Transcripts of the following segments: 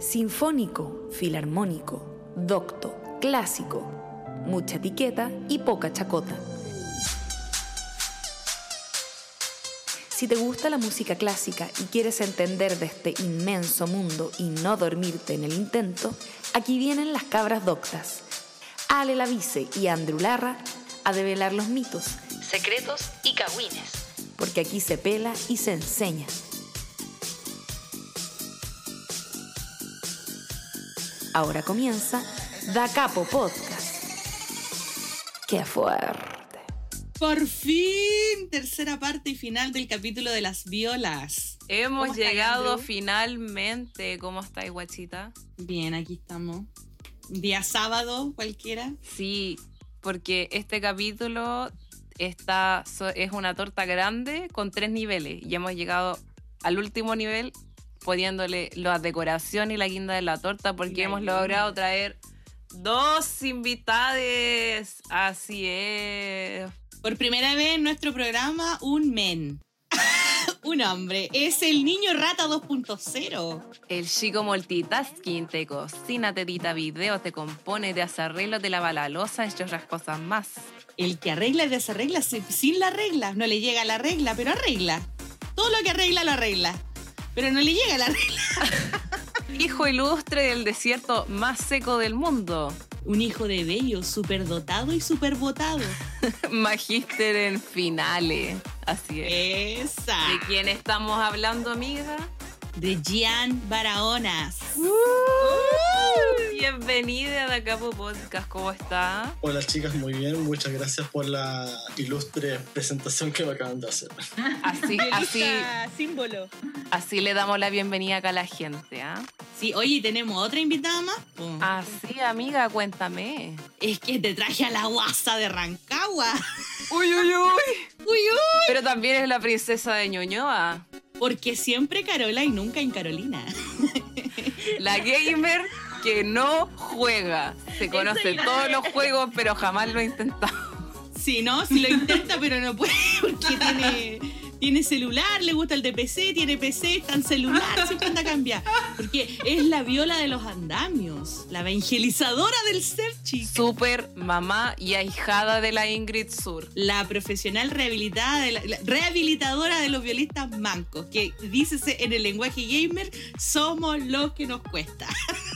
Sinfónico, filarmónico, docto, clásico, mucha etiqueta y poca chacota. Si te gusta la música clásica y quieres entender de este inmenso mundo y no dormirte en el intento, aquí vienen las cabras doctas. Ale Lavice y Andrew Larra a develar los mitos, secretos y cagüines, porque aquí se pela y se enseña. Ahora comienza Da Capo Podcast. ¡Qué fuerte! Por fin, tercera parte y final del capítulo de las violas. Hemos ¿Cómo estás, llegado Andrew? finalmente. ¿Cómo estáis, guachita? Bien, aquí estamos. Día sábado, cualquiera. Sí, porque este capítulo está, es una torta grande con tres niveles y hemos llegado al último nivel poniéndole la decoración y la guinda de la torta porque La hemos guinda. logrado traer dos invitades. Así es. Por primera vez en nuestro programa, un men. un hombre. Es el niño rata 2.0. El chico multitasking te cocina, te edita videos, te compone, te hace arreglo, te lava la losa, entre otras cosas más. El que arregla y desarregla si- sin la regla. No le llega la regla, pero arregla. Todo lo que arregla lo arregla. Pero no le llega la regla. Hijo ilustre del desierto más seco del mundo. Un hijo de bello, superdotado y supervotado. Magíster en finales. Así es. Esa. ¿De quién estamos hablando, amiga? De Gian Barahona. Bienvenida a Capo Podcast, ¿cómo está? Hola chicas, muy bien. Muchas gracias por la ilustre presentación que me acaban de hacer. Así, así, símbolo. así le damos la bienvenida acá a la gente, ¿ah? Sí, oye, tenemos otra invitada más. po. Así, amiga, cuéntame. Es que te traje a la guasa de Rancagua. Uy, uy, uy. Uy, uy. Pero también es la princesa de Ñuñoa. Porque siempre Carola y nunca en Carolina. La gamer que no juega. Se conoce todos los juegos, pero jamás lo ha intentado. Sí, ¿no? Si lo intenta, pero no puede porque tiene, tiene celular, le gusta el de PC, tiene PC, está en celular, siempre anda a cambiar. Porque es la viola de los andamios, la evangelizadora del ser, chica. Super mamá y ahijada de la Ingrid Sur. La profesional rehabilitada de la- la- rehabilitadora de los violistas mancos, que dícese en el lenguaje gamer, somos los que nos cuesta.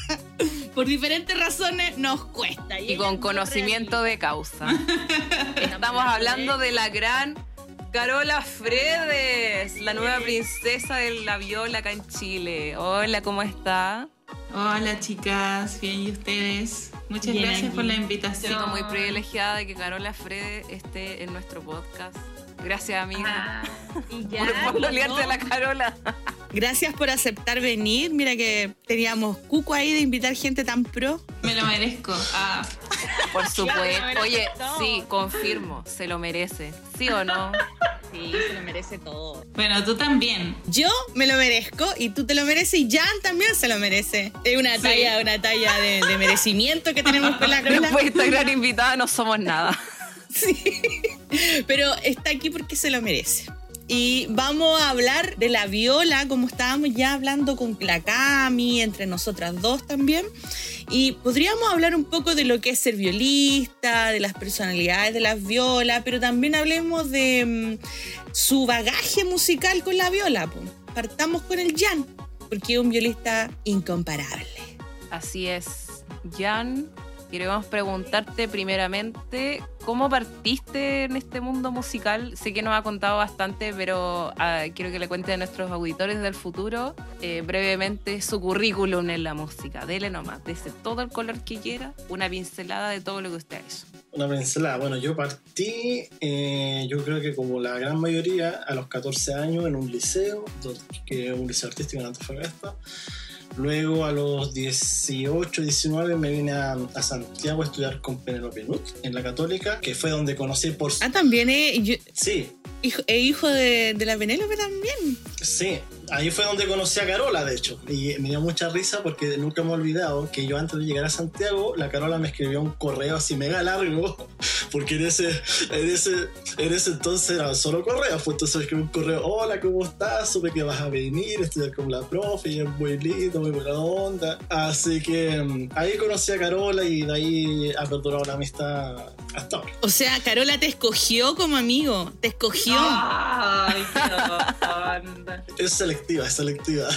Por diferentes razones nos cuesta. Y con conocimiento de causa. Estamos hablando de la gran Carola Fredes, la nueva princesa de la viola acá en Chile. Hola, ¿cómo está? Hola chicas, bien y ustedes. Muchas Bien gracias aquí. por la invitación. siento muy privilegiada de que Carola Fredes esté en nuestro podcast. Gracias, amiga. Ah, y por por lolearte a la Carola. Gracias por aceptar venir. Mira que teníamos cuco ahí de invitar gente tan pro. me lo merezco. Ah, Por supuesto. Oye, sí, confirmo, se lo merece. ¿Sí o no? Sí, se lo merece todo. bueno, tú también. Yo me lo merezco y tú te lo mereces y Jan también se lo merece. Es una Sí. talla, una talla de, de merecimiento que tenemos con la cola. Después de esta gran invitada no somos nada. Sí. Pero está aquí porque se lo merece. Y vamos a hablar de la viola, como estábamos ya hablando con la Cami, entre nosotras dos también. Y podríamos hablar un poco de lo que es ser violista, de las personalidades de las violas, pero también hablemos de mm, su bagaje musical con la viola. Partamos con el Jan, porque es un violista incomparable. Así es. Jan, queremos preguntarte primeramente, ¿cómo partiste en este mundo musical? Sé que nos ha contado bastante, pero ah, quiero que le cuente a nuestros auditores del futuro eh, brevemente su currículum en la música. Dele nomás, dese todo el color que quiera, una pincelada de todo lo que usted ha hecho. Una pincelada. Bueno, yo partí, eh, yo creo que como la gran mayoría, a los 14 años en un liceo, que es un liceo artístico en Antofagasta. Luego a los 18, 19 me vine a, a Santiago a estudiar con Penelope Nut en la Católica, que fue donde conocí por... Ah, también yo- Sí, hijo, es hijo de, de la Penélope también. Sí, ahí fue donde conocí a Carola, de hecho. Y me dio mucha risa porque nunca me he olvidado que yo antes de llegar a Santiago, la Carola me escribió un correo así mega largo, porque en ese, en ese, en ese entonces era solo correo. Pues entonces escribió un correo, hola, ¿cómo estás? Supe que vas a venir, estudiar con la profe, y es muy lindo, muy buena onda. Así que mm, ahí conocí a Carola y de ahí ha perdurado la amistad hasta ahora. O sea, Carola te escogió como amigo, te escogió. Ay, qué onda. Es selectiva, es selectiva.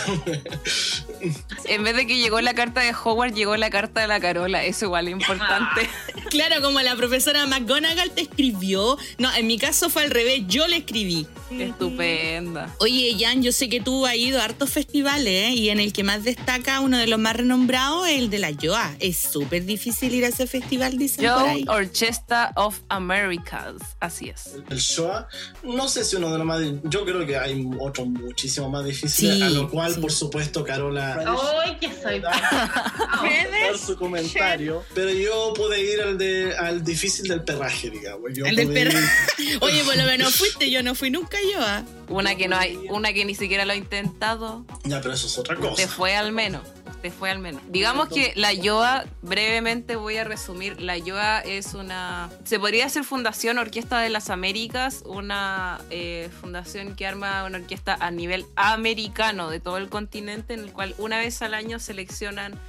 En vez de que llegó la carta de Howard, llegó la carta de la Carola. Eso igual es importante. Claro, como la profesora McGonagall te escribió. No, en mi caso fue al revés, yo le escribí. Estupenda. Oye, Jan, yo sé que tú has ido a hartos festivales ¿eh? y en el que más destaca, uno de los más renombrados, es el de la Joa. Es súper difícil ir a ese festival, dicen por Joe ahí. Orchestra of Americas. Así es. El Shoah, no sé si uno de los más. Yo creo que hay otros muchísimo más difíciles, Sí, a lo cual, sí. por supuesto, Carola. Ay, que soy. dar su comentario. Pero yo pude ir al, de, al difícil del perraje, digamos. Yo El del perro. Oye, por lo menos fuiste, yo no fui nunca yo. ¿ah? Una que no hay, una que ni siquiera lo ha intentado. Ya, pero eso es otra Te cosa. fue al menos. Te fue al menos. Digamos que la YOA, brevemente voy a resumir, la YOA es una... Se podría decir Fundación Orquesta de las Américas, una eh, fundación que arma una orquesta a nivel americano de todo el continente, en el cual una vez al año seleccionan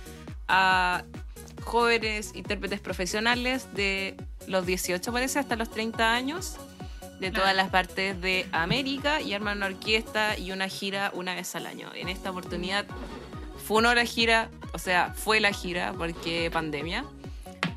a jóvenes intérpretes profesionales de los 18 parece hasta los 30 años de todas las partes de América y arman una orquesta y una gira una vez al año. En esta oportunidad fue una hora gira, o sea, fue la gira porque pandemia,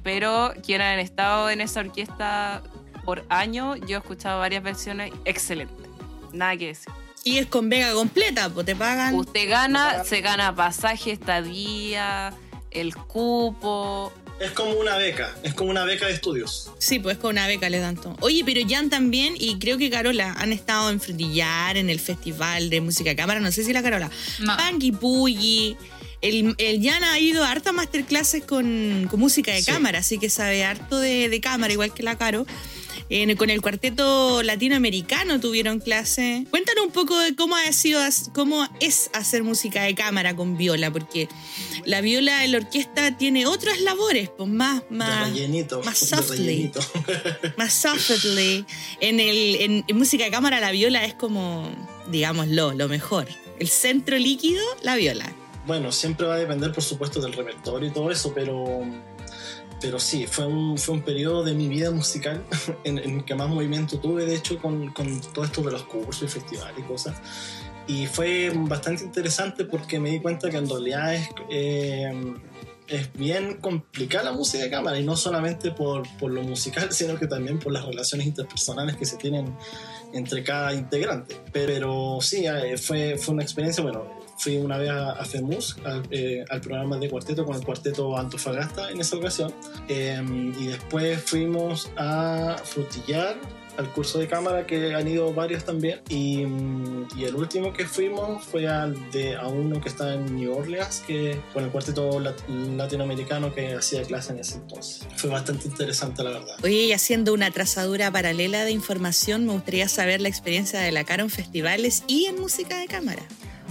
pero quienes han estado en esa orquesta por año, yo he escuchado varias versiones excelentes. Nada que decir. Y es con vega completa, pues te pagan. Usted gana, se gana pasaje, estadía, el cupo. Es como una beca, es como una beca de estudios. Sí, pues con una beca le dan todo. Oye, pero Jan también, y creo que Carola, han estado en Frutillar, en el Festival de Música de Cámara, no sé si la Carola. No. Pangy Puyi. El, el Jan ha ido a harta masterclasses con, con música de Sí. cámara, así que sabe harto de, de cámara, igual que la Caro. En- con el cuarteto latinoamericano tuvieron clase. Cuéntanos un poco de cómo ha sido, cómo es hacer música de cámara con viola, porque la viola en la orquesta tiene otras labores, pues más, más, rellenito. más softly. más softly. En, el, en, en música de cámara la viola es como, digámoslo, lo mejor. El centro líquido, la viola. Bueno, siempre va a depender, por supuesto, del repertorio y todo eso, pero, pero sí, fue un, fue un periodo de mi vida musical en, el que más movimiento tuve, de hecho, con, con todo esto de los cursos y festivales y cosas. Y fue bastante interesante porque me di cuenta que en realidad es, eh, es bien complicada la música de cámara y no solamente por, por lo musical, sino que también por las relaciones interpersonales que se tienen entre cada integrante. Pero sí, eh, fue, fue una experiencia, bueno, fui una vez a, a FEMUS, al, eh, al programa de cuarteto con el cuarteto Antofagasta en esa ocasión. Eh, y después fuimos a Frutillar, al curso de cámara que han ido varios también. Y, mm, y el último que fuimos fue al de, a uno que está en New Orleans, que, con el cuarteto lat- latinoamericano que hacía clase en ese entonces. Fue bastante interesante, la verdad. Oye, y haciendo una trazadura paralela de información, me gustaría saber la experiencia de la Caro en festivales y en música de cámara.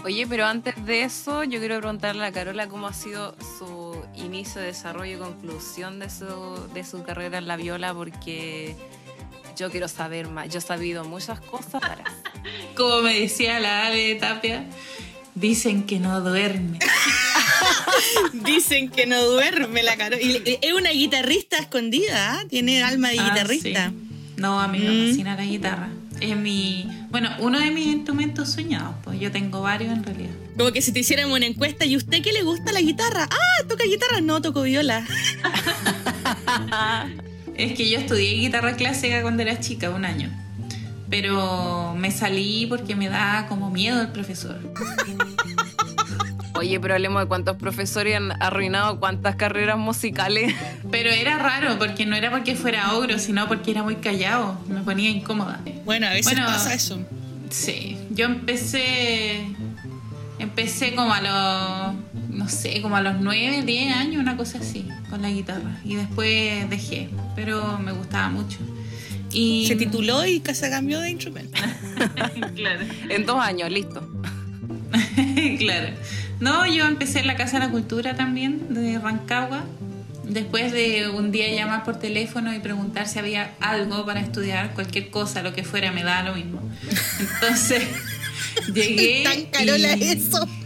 Oye, pero antes de eso, yo quiero preguntarle a Carola cómo ha sido su inicio, desarrollo y conclusión de su, de su carrera en la viola, porque yo quiero saber más. Yo he sabido muchas cosas. Para... Como me decía la Ale Tapia, dicen que no duerme. Dicen que no duerme la Caro. Y y es una guitarrista escondida, ¿ah? tiene alma de Ah, guitarrista. sí. No, a mí me Mm. fascina la guitarra. Es mi, bueno, uno de mis instrumentos soñados, pues yo tengo varios en realidad. Como que si te hiciéramos una encuesta, ¿y usted qué le gusta la guitarra? Ah, toca guitarra, no, toco viola. Es que yo estudié guitarra clásica cuando era chica, un año. Pero me salí porque me da como miedo el profesor. Oye, pero hablemos de cuántos profesores han arruinado cuántas carreras musicales. Pero era raro porque no era porque fuera ogro, sino porque era muy callado. Me ponía incómoda. Bueno, a veces Bueno. pasa eso. Sí, yo empecé. Empecé como a los. No sé, como a los 9, 10 años, una cosa así, con la guitarra. Y después dejé, pero me gustaba mucho. Y. Se tituló y se cambió de instrumento. claro. En dos años, listo. claro. No, yo empecé en la Casa de la Cultura también, de Rancagua. Después de un día llamar por teléfono y preguntar si había algo para estudiar, cualquier cosa, lo que fuera, me da lo mismo. Entonces, llegué. Tan carola y- eso.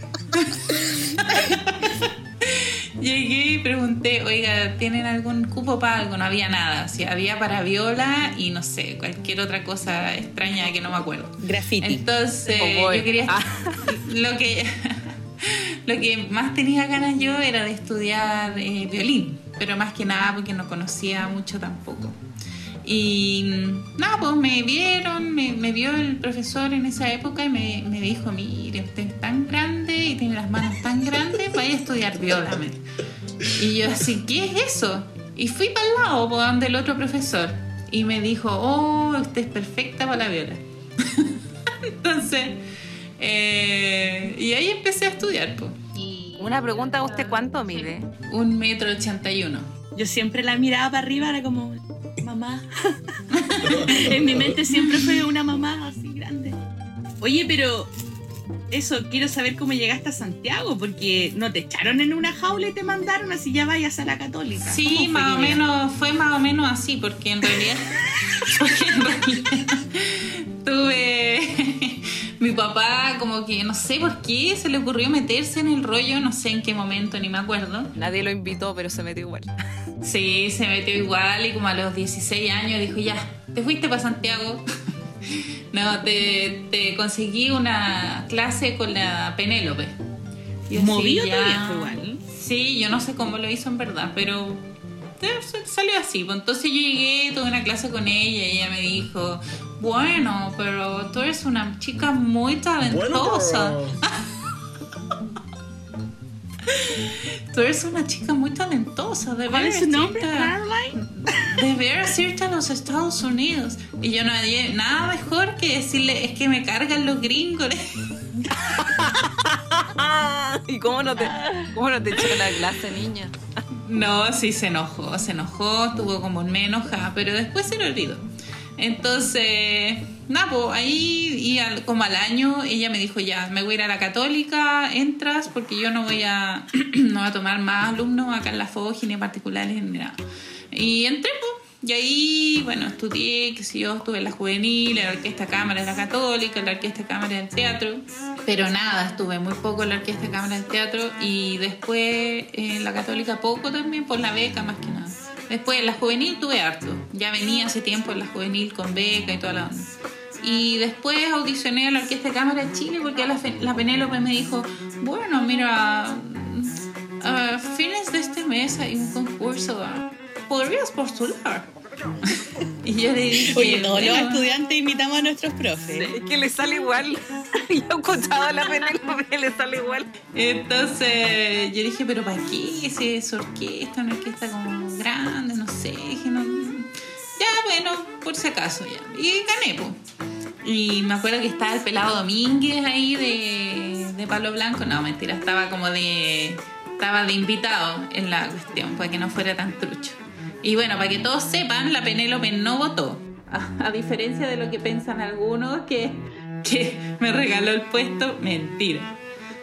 Llegué y pregunté, oiga, ¿tienen algún cupo para algo? No había nada. O sea, había para viola y no sé, cualquier otra cosa extraña que no me acuerdo. Graffiti. Entonces, Oh, yo quería. Ah. Lo que. Lo que más tenía ganas yo era de estudiar eh, violín, pero más que nada porque no conocía mucho tampoco. Y mm, nada, pues me vieron, me, me vio el profesor en esa época y me, me dijo, mire, usted es tan grande y tiene las manos tan grandes, vaya a estudiar viola. Y yo así, ¿qué es eso? Y fui para el lado, por donde el otro profesor. Y me dijo, oh, usted es perfecta para la viola. Entonces, eh, y ahí empecé a estudiar, pues. Una pregunta, ¿usted cuánto mide? Un metro ochenta y uno. Yo siempre la miraba para arriba, era como, mamá. en mi mente siempre fue una mamá así grande. Oye, pero eso, quiero saber cómo llegaste a Santiago, porque no te echaron en una jaula y te mandaron así, ya vayas a la católica. Sí, ¿Cómo fue más o menos, fue más o menos así, porque en realidad, porque en realidad tuve mi papá como que no sé por qué se le ocurrió meterse en el rollo, no sé en qué momento, ni me acuerdo. Nadie lo invitó, pero se metió igual. Sí, se metió igual y como a los 16 años dijo, ya, te fuiste para Santiago. No, te, te conseguí una clase con la Penélope. Movido ya- igual. Sí, yo no sé cómo lo hizo en verdad, pero eh, salió así. Pues entonces yo llegué, tuve una clase con ella y ella me dijo, bueno, pero tú eres una chica muy talentosa. Tú eres una chica muy talentosa, ¿Cuál deberías es su nombre? irte a- Caroline. Deberías irte a los Estados Unidos. Y yo no había nada mejor que decirle, es que me cargan los gringos. ¿Y cómo no te, cómo no te echó la clase, niña? No, sí se enojó, se enojó, estuvo como me enojada, pero después se lo olvidó. Entonces, nada, pues ahí y al- como al año ella me dijo ya, me voy a ir a la católica, entras porque yo no voy a, no a tomar más alumnos acá en la FOGI ni particulares ni nada. Y entré, pues, y ahí, bueno, estudié, qué sé yo, estuve en la juvenil, en la orquesta cámara de la católica, en la orquesta cámara del teatro, pero nada, estuve muy poco en la orquesta cámara del teatro y después en la católica poco también por la beca más que nada. Después en la juvenil tuve harto, ya venía hace tiempo en la juvenil con beca y toda la onda. Y después audicioné a la Orquesta de Cámara de Chile porque la, la Penélope me dijo, bueno, mira, a fines de este mes hay un concurso, podrías postular. y yo le dije, Oye, todos los estudiantes invitamos a nuestros profes. Es que le sale igual. Yo he escuchado a la Penélope, le sale igual. Entonces yo dije, pero ¿para qué? Si es orquesta, una orquesta como bueno, por si acaso ya. Y gané, pues. Y me acuerdo que estaba el pelado Domínguez ahí de, de Palo Blanco. No, mentira, estaba como de. Estaba de invitado en la cuestión, para que no fuera tan trucho. Y bueno, para que todos sepan, la Penélope no votó. A, a diferencia de lo que piensan algunos, que, que me regaló el puesto, mentira.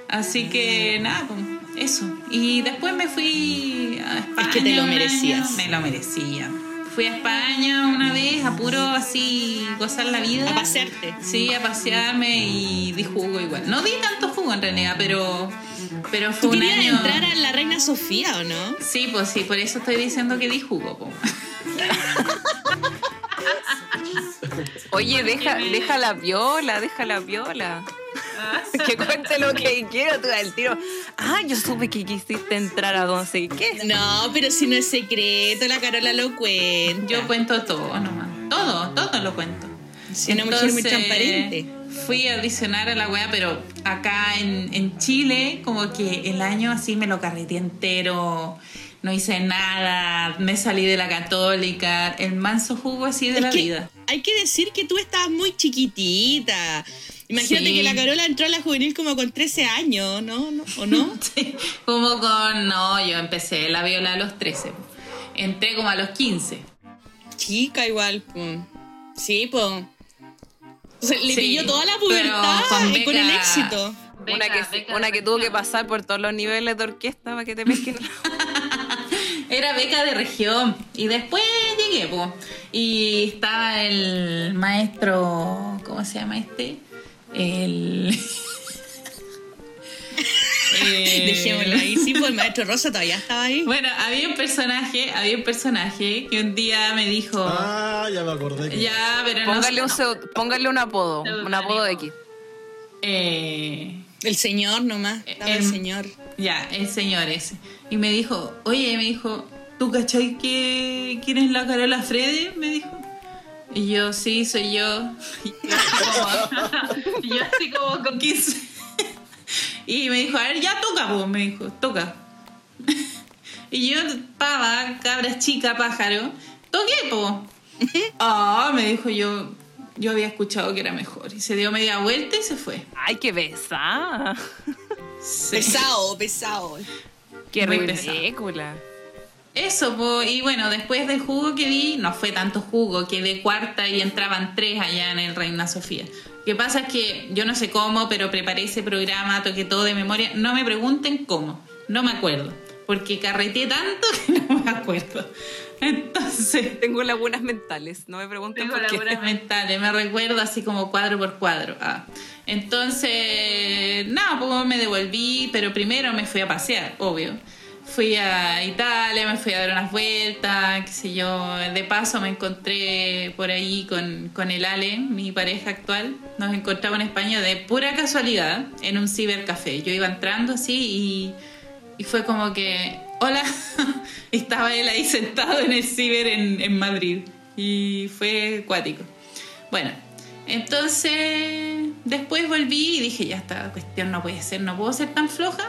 Así que nada, pues, eso. Y después me fui a España. que te lo un año. merecías. Me lo merecía. Fui a España una vez, a puro así gozar la vida. A pasearte. Sí, a pasearme y di jugo igual. No di tanto jugo en realidad, pero, pero fue ¿Tú un querías año. entrar a la Reina Sofía o no? Sí, pues sí, por eso estoy diciendo que di jugo. po. Oye, deja, deja la viola, deja la viola. Que cuente lo que quiero tú al tiro. Ah, yo supe que quisiste entrar a no sé qué. No, pero si no es secreto, la Carola lo cuenta. Yo cuento todo nomás. Todo, todo lo cuento. Si una mujer muy Entonces, transparente. Fui a audicionar a la wea, pero acá en, en Chile, como que el año así me lo carreteé entero. No hice nada, me salí de la católica, el manso jugo así de Es la que vida. Hay que decir que tú estabas muy chiquitita. Imagínate Sí. que la Carola entró a la juvenil como con 13 años, ¿no? ¿No? ¿O no? Sí, como con. No, yo empecé la viola a los 13. Entré como a los 15. Chica igual, pues. Sí, pues. O sea, le Sí, pilló toda la pubertad con y con el beca- éxito. una que, beca una que tuvo que pasar por todos los niveles de orquesta para que te pesquen. Era beca de región. Y después llegué, pues. Y estaba el maestro. ¿Cómo se llama este? El. Eh, Dejémoslo ahí. Sí, pues el maestro Rosa todavía estaba ahí. Bueno, había un personaje, había un personaje que un día me dijo. Ah, ya me acordé. que- Ya, pero no. póngale, un, pseu- póngale un apodo, un apodo X. Eh, El señor nomás. Estaba el señor. Ya, el señor ese. Y me dijo, oye, me dijo, ¿tú cachai que quién es la Carola Freddy? Me dijo. Y yo, sí, soy yo. Y yo así como, y yo así como con 15. Y me dijo, a ver, ya toca, pues, me dijo, toca. Y yo, pava, cabra chica, pájaro, toqué, po. Ah, me dijo yo, yo había escuchado que era mejor. Y se dio media vuelta y se fue. Ay, qué besa. Sí. Pesado, pesado. Qué ridícula. Eso, po, y bueno, después del jugo que di, no fue tanto jugo, quedé cuarta y entraban tres allá en el Reina Sofía. Lo que pasa es que yo no sé cómo, pero preparé ese programa, toqué todo de memoria. No me pregunten cómo, no me acuerdo, porque carreteé tanto que no me acuerdo. Entonces, Tengo lagunas mentales, no me pregunten tengo por qué. lagunas mentales, me recuerdo así como cuadro por cuadro. Ah. Entonces, nada, pues me devolví, pero primero me fui a pasear, obvio. Fui a Italia, me fui a dar unas vueltas, qué sé yo. De paso me encontré por ahí con, con el Ale, mi pareja actual. Nos encontramos en España de pura casualidad en un cibercafé. Yo iba entrando así y, y fue como que, hola, estaba él ahí sentado en el ciber en, en Madrid. Y fue cuático. Bueno, entonces después volví y dije, ya esta cuestión no puede ser, no puedo ser tan floja.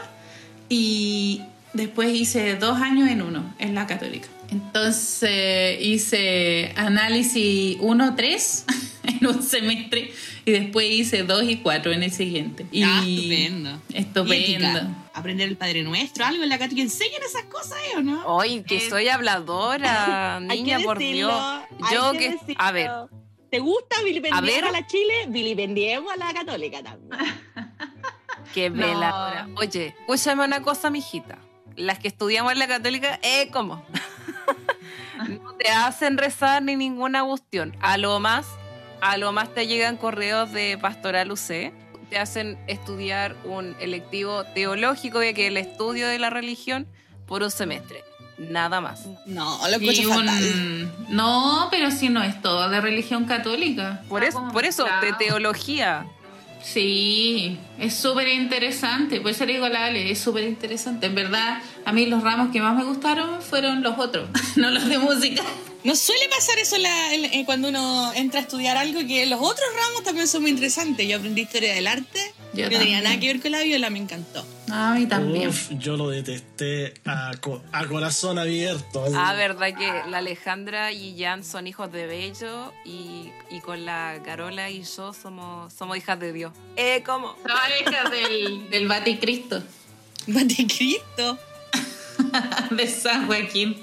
Y después hice dos años en uno, en la católica. Entonces hice análisis 1-3 en un semestre y después hice 2 y 4 en el siguiente. Y Ah, estupendo. Estupendo. Aprender el Padre Nuestro, algo en la católica. Enseñan esas cosas, ¿eh, o no? Hoy que Eh, soy habladora, Hay niña, que por decirlo, Dios. hay Yo que a ver, ¿Te gusta vilipendiar A ver. a, la Chile? Vilipendiemos a la católica también. qué No. veladora. Oye, escúchame una cosa, mijita. Las que estudiamos en la católica, eh, ¿cómo? no te hacen rezar ni ninguna cuestión. A lo más, a lo más te llegan correos de Pastoral UC. Te hacen estudiar un electivo teológico, de que el estudio de la religión, por un semestre. Nada más. No, lo escucho un- fatal. No, pero si no es todo de religión católica. Por Está eso, por eso, de teología. Sí, es súper interesante. Por eso le digo a la Ale, es súper interesante. En verdad, a mí los ramos que más me gustaron fueron los otros, no los de música. No suele pasar eso la- en cuando uno entra a estudiar algo, que los otros ramos también son muy interesantes. Yo aprendí historia del arte, Yo no tenía nada que ver con la viola, me encantó. A mí también. Uf, yo lo detesté a, co- a corazón abierto. así. Ah, verdad que la Alejandra y Jan son hijos de Bello y, y con la Carola y yo somos, somos hijas de Dios. Eh, ¿cómo? Son hijas del, del Baticristo, Cristo. de San Joaquín.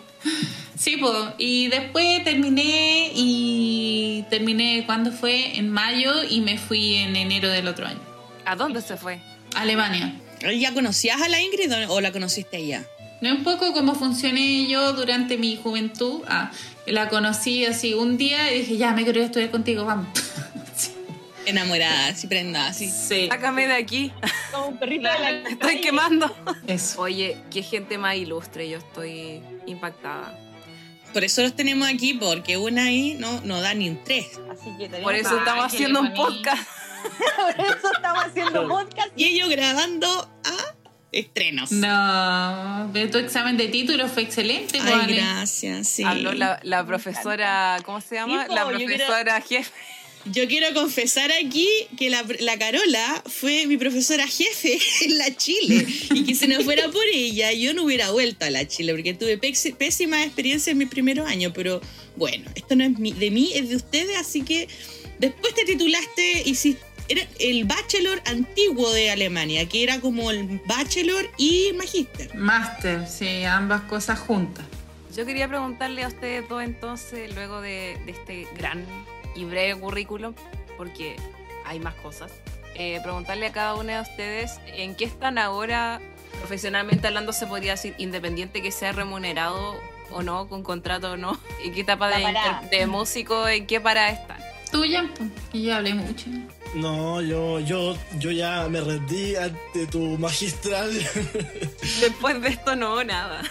Sí, pues. Y después terminé y terminé, ¿cuándo fue? En mayo y me fui en enero del otro año. ¿A dónde se fue? Alemania. ¿Ya conocías a la Ingrid o la conociste allá? No un poco cómo funcioné yo durante mi juventud. Ah, la conocí así un día y dije, ya, me quiero ir a estudiar contigo, vamos. Enamorada, así prenda, así. Sí. Sácame de aquí, Como un perrito de la me estoy quemando. Eso. Oye, qué gente más ilustre, yo estoy impactada. Por eso los tenemos aquí, porque una ahí no, no da ni un tres. Así que tenemos Por eso estamos haciendo un podcast. Por eso estamos haciendo podcast. Y ellos grabando a estrenos. No, pero tu examen de título fue excelente, Ay, Juane. gracias, sí. Habló la, la profesora, ¿cómo se llama? Sí, la yo quiero- profesora jefe. Yo quiero confesar aquí que la, la Carola fue mi profesora jefe en la Chile y que si no fuera por ella yo no hubiera vuelto a la Chile porque tuve pésima experiencia en mis primeros años, pero bueno, esto no es mi- de mí, es de ustedes, así que después te titulaste, hiciste, era el bachelor antiguo de Alemania, que era como el bachelor y magíster. Máster, sí, ambas cosas juntas. Yo quería preguntarle a ustedes dos entonces, luego de, de este gran y breve currículum, porque hay más cosas. eh, preguntarle a cada una de ustedes en qué están ahora profesionalmente hablando, se podría decir, independiente que sea remunerado o no, con contrato o no, en qué etapa de, de músico, en qué parada están. Tuya, que yo hablé mucho. No, yo, yo, yo ya me rendí ante tu magistral. Después de esto no, nada.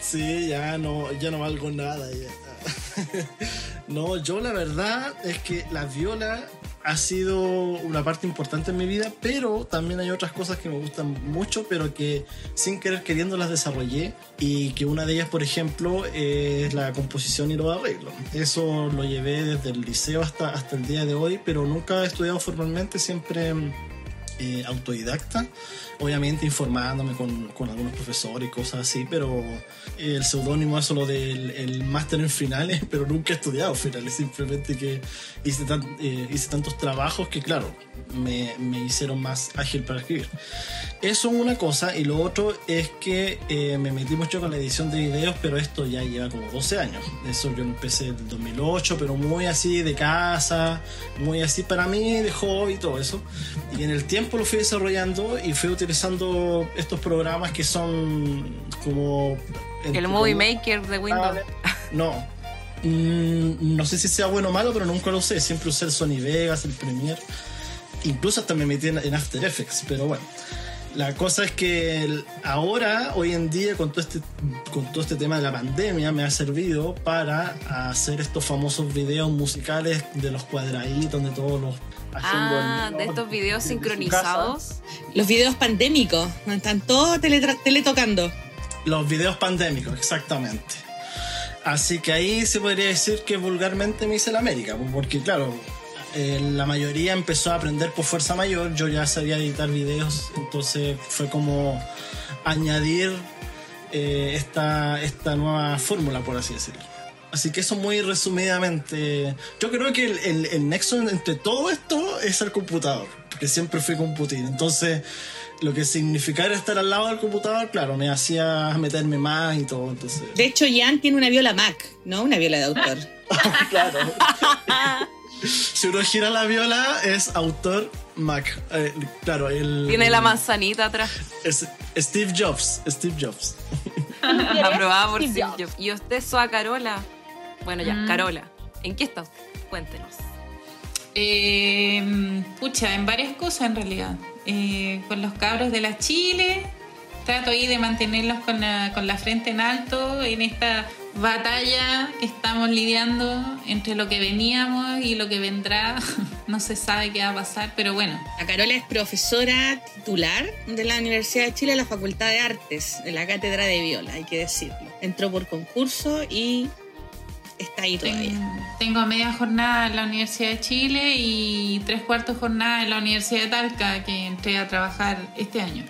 Sí, ya no, ya no valgo nada. ya. No, yo la verdad es que la viola ha sido una parte importante en mi vida, pero también hay otras cosas que me gustan mucho, pero que sin querer queriendo las desarrollé y que una de ellas, por ejemplo, es la composición y los arreglos. Eso lo llevé desde el liceo hasta, hasta el día de hoy, pero nunca he estudiado formalmente, siempre eh, autodidacta, obviamente informándome con, con algunos profesores y cosas así, pero el seudónimo es solo del el máster en finales, pero nunca he estudiado finales, simplemente que hice, tan- eh, hice tantos trabajos que, claro, me, me hicieron más ágil para escribir. Eso es una cosa, y lo otro es que eh, me metí mucho con la edición de videos, pero esto ya lleva como 12 años. Eso yo empecé en el 2008, pero muy así de casa, muy así para mí, de hobby y todo eso. Y en el tiempo lo fui desarrollando y fui utilizando estos programas que son como... El Movie Maker de Windows. No. Mm, no sé si sea bueno o malo, pero nunca lo usé. Siempre usé el Sony Vegas, el Premiere. Incluso hasta me metí en, en After Effects, pero bueno. La cosa es que el- ahora, hoy en día, con todo, este, con todo este tema de la pandemia, me ha servido para hacer estos famosos videos musicales de los cuadraditos, de todos los... haciendo Ah, de estos videos sincronizados. Los videos pandémicos, donde están todos teletocando. Los videos pandémicos, exactamente. Así que ahí se podría decir que vulgarmente me hice la América, pues, porque claro, eh, la mayoría empezó a aprender por fuerza mayor, yo ya sabía editar videos, entonces fue como añadir eh, esta, esta nueva fórmula, por así decirlo. Así que eso muy resumidamente, yo creo que el, el- el nexo entre todo esto es el computador, porque siempre fui computín, entonces lo que significara estar al lado del computador, claro, me hacía meterme más y todo, entonces... De hecho, Jan tiene una viola Mac, ¿no? Una viola de autor. claro. si uno gira la viola, es autor Mac. Eh, claro, el. Tiene la manzanita atrás. es Steve Jobs. Steve Jobs. Aprobada por Steve Jobs. Jobs. ¿Y usted, Soa Carola? Bueno, ya, Mm. Carola. ¿En qué está usted? Cuéntenos. Eh, pucha, en varias cosas en realidad. Eh, con los cabros de la Chile, trato ahí de mantenerlos con la, con la frente en alto en esta batalla que estamos lidiando entre lo que veníamos y lo que vendrá. No se sabe qué va a pasar, pero bueno. La Carola es profesora titular de la Universidad de Chile, de la Facultad de Artes, de la Cátedra de Viola, hay que decirlo. Entró por concurso y está ahí todavía. Tengo, media jornada en la Universidad de Chile y tres cuartos jornada en la Universidad de Talca que entré a trabajar este año.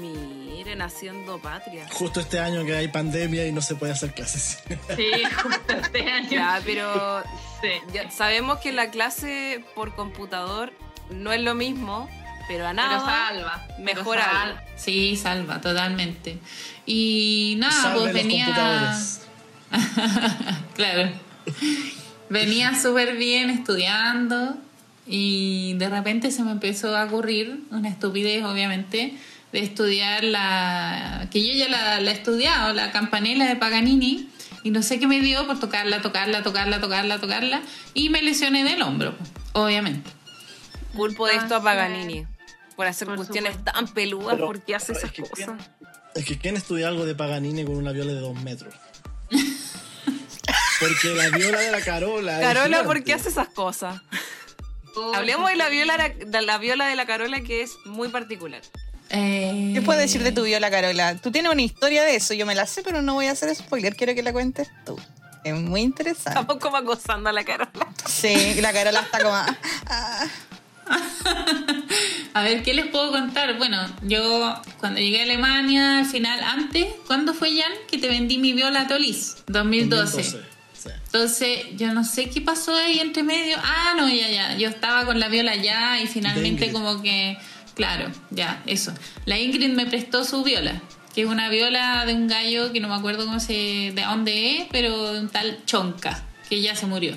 Miren, haciendo patria. Justo este año que hay pandemia y no se puede hacer clases. Sí, justo este año. Ya, pero Sí. ya sabemos que la clase por computador no es lo mismo, pero a Pero nada salva. pero mejora salva. algo. Sí, salva, totalmente. Y nada, Salve pues los venía. claro. Venía súper bien estudiando y de repente se me empezó a ocurrir una estupidez, obviamente, de estudiar la. que yo ya la, la he estudiado, la campanela de Paganini. Y no sé qué me dio por tocarla, tocarla, tocarla, tocarla, tocarla. Y me lesioné del hombro, obviamente. Culpo de esto a Paganini. Por hacer Por cuestiones supuesto. tan peludas, Pero- ¿por qué hace esas es que cosas? Es que ¿quién estudia algo de Paganini con una viola de dos metros? Porque la viola de la Carola. es Carola, ¿por qué hace esas cosas? Oh, Hablemos de la viola de la viola de la Carola que es muy particular. Eh, ¿Qué puedes decir de tu viola, Carola? Tú tienes una historia de eso, yo me la sé, pero no voy a hacer spoiler, quiero que la cuentes tú. Es muy interesante. Estamos como acosando a la Carola. Sí, la Carola está como... ah, ah. A ver, ¿qué les puedo contar? Bueno, yo cuando llegué a Alemania, al final, antes, ¿cuándo fue, Jan? Que te vendí mi viola a Tolis, 2012. 2012, sí. Entonces, yo no sé qué pasó ahí entre medio. Ah, no, ya, ya. Yo estaba con la viola ya y finalmente como que... Claro, ya, eso. La Ingrid me prestó su viola, que es una viola de un gallo que no me acuerdo cómo se... de dónde es, pero de un tal Chonca, que ya se murió.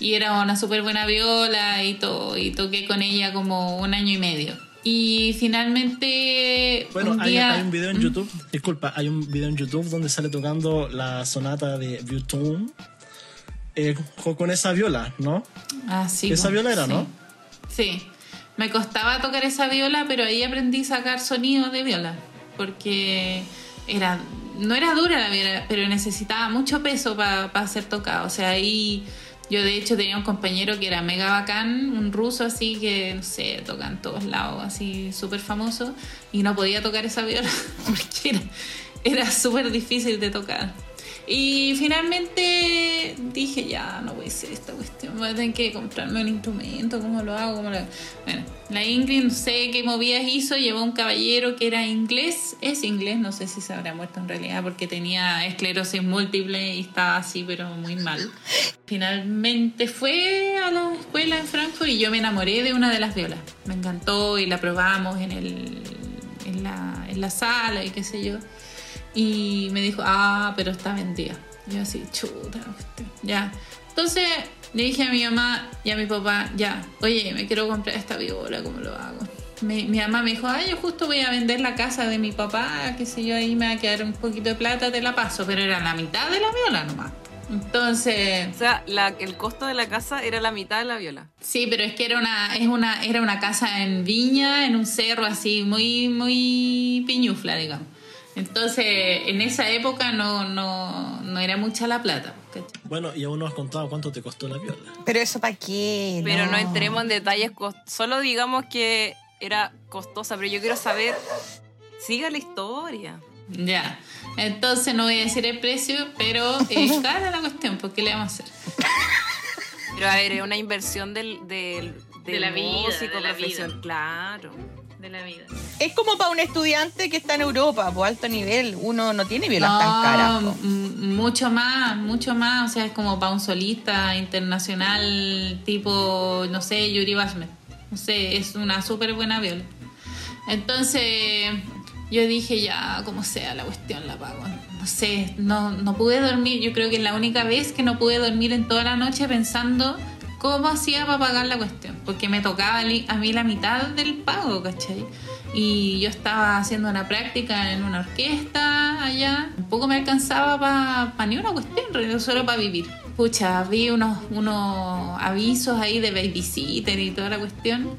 Y era una súper buena viola y todo. Y toqué con ella como un año y medio. Y finalmente. Bueno, un hay, día, hay un video en YouTube, disculpa, hay un video en YouTube donde sale tocando la sonata de Vieuxtemps eh, con, esa viola, ¿no? Ah, sí, Esa viola era, sí. ¿no? Sí. Me costaba tocar esa viola, pero ahí aprendí a sacar sonidos de viola. Porque era no era dura la viola, pero necesitaba mucho peso para ser tocado. O sea, ahí yo de hecho tenía un compañero que era mega bacán, un ruso así que, no sé, toca en todos lados, así súper famoso, y no podía tocar esa viola porque era, era súper difícil de tocar. Y finalmente dije, ya, no voy a hacer esta cuestión, voy a tener que comprarme un instrumento, ¿cómo lo hago? ¿Cómo lo? Bueno, la Ingrid, no sé qué movidas hizo, llevó un caballero que era inglés, es inglés, no sé si se habrá muerto en realidad porque tenía esclerosis múltiple y estaba así, pero muy mal. Finalmente fue a la escuela en Frankfurt y yo me enamoré de una de las violas. Me encantó y la probamos en, el, en, la, en la sala y qué sé yo. Y me dijo, ah, pero está vendida. Yo así, chuta, ya. Entonces le dije a mi mamá y a mi papá, ya, oye, me quiero comprar esta viola, ¿cómo lo hago? Mi, mi mamá me dijo, ay, yo justo voy a vender la casa de mi papá, qué sé yo, ahí me va a quedar un poquito de plata, te la paso, pero era la mitad de la viola nomás. Entonces, O sea, la- el costo de la casa era la mitad de la viola. Sí, pero es que era una, es una, era una casa en Viña, en un cerro así, muy, muy piñufla, digamos. Entonces, en esa época no, no, no era mucha la plata. ¿cachai? Bueno, y aún no has contado cuánto te costó la viola. Pero eso para qué. Pero no entremos en detalles, solo digamos que era costosa, pero yo quiero saber, siga la historia. Ya. Entonces no voy a decir el precio, pero es cara la cuestión, porque le vamos a hacer? Pero a ver, es una inversión del, del, De la vida, músico de la profesional, vida. claro. De la vida. Es como para un estudiante que está en Europa, por alto nivel. Uno no tiene violas No, tan caras. po. mucho más, mucho más. O sea, es como para un solista internacional tipo, no sé, Yuri Bashmet. No sé, es una súper buena viola. Entonces, yo dije, ya, como sea la cuestión, la pago. No sé, no, no pude dormir. Yo creo que es la única vez que no pude dormir en toda la noche pensando cómo hacía para pagar la cuestión. Porque me tocaba a mí la mitad del pago, ¿cachai? Y yo estaba haciendo una práctica en una orquesta allá. Un poco me alcanzaba para ni una cuestión, solo para vivir. Pucha, vi unos, unos avisos ahí de babysitter y toda la cuestión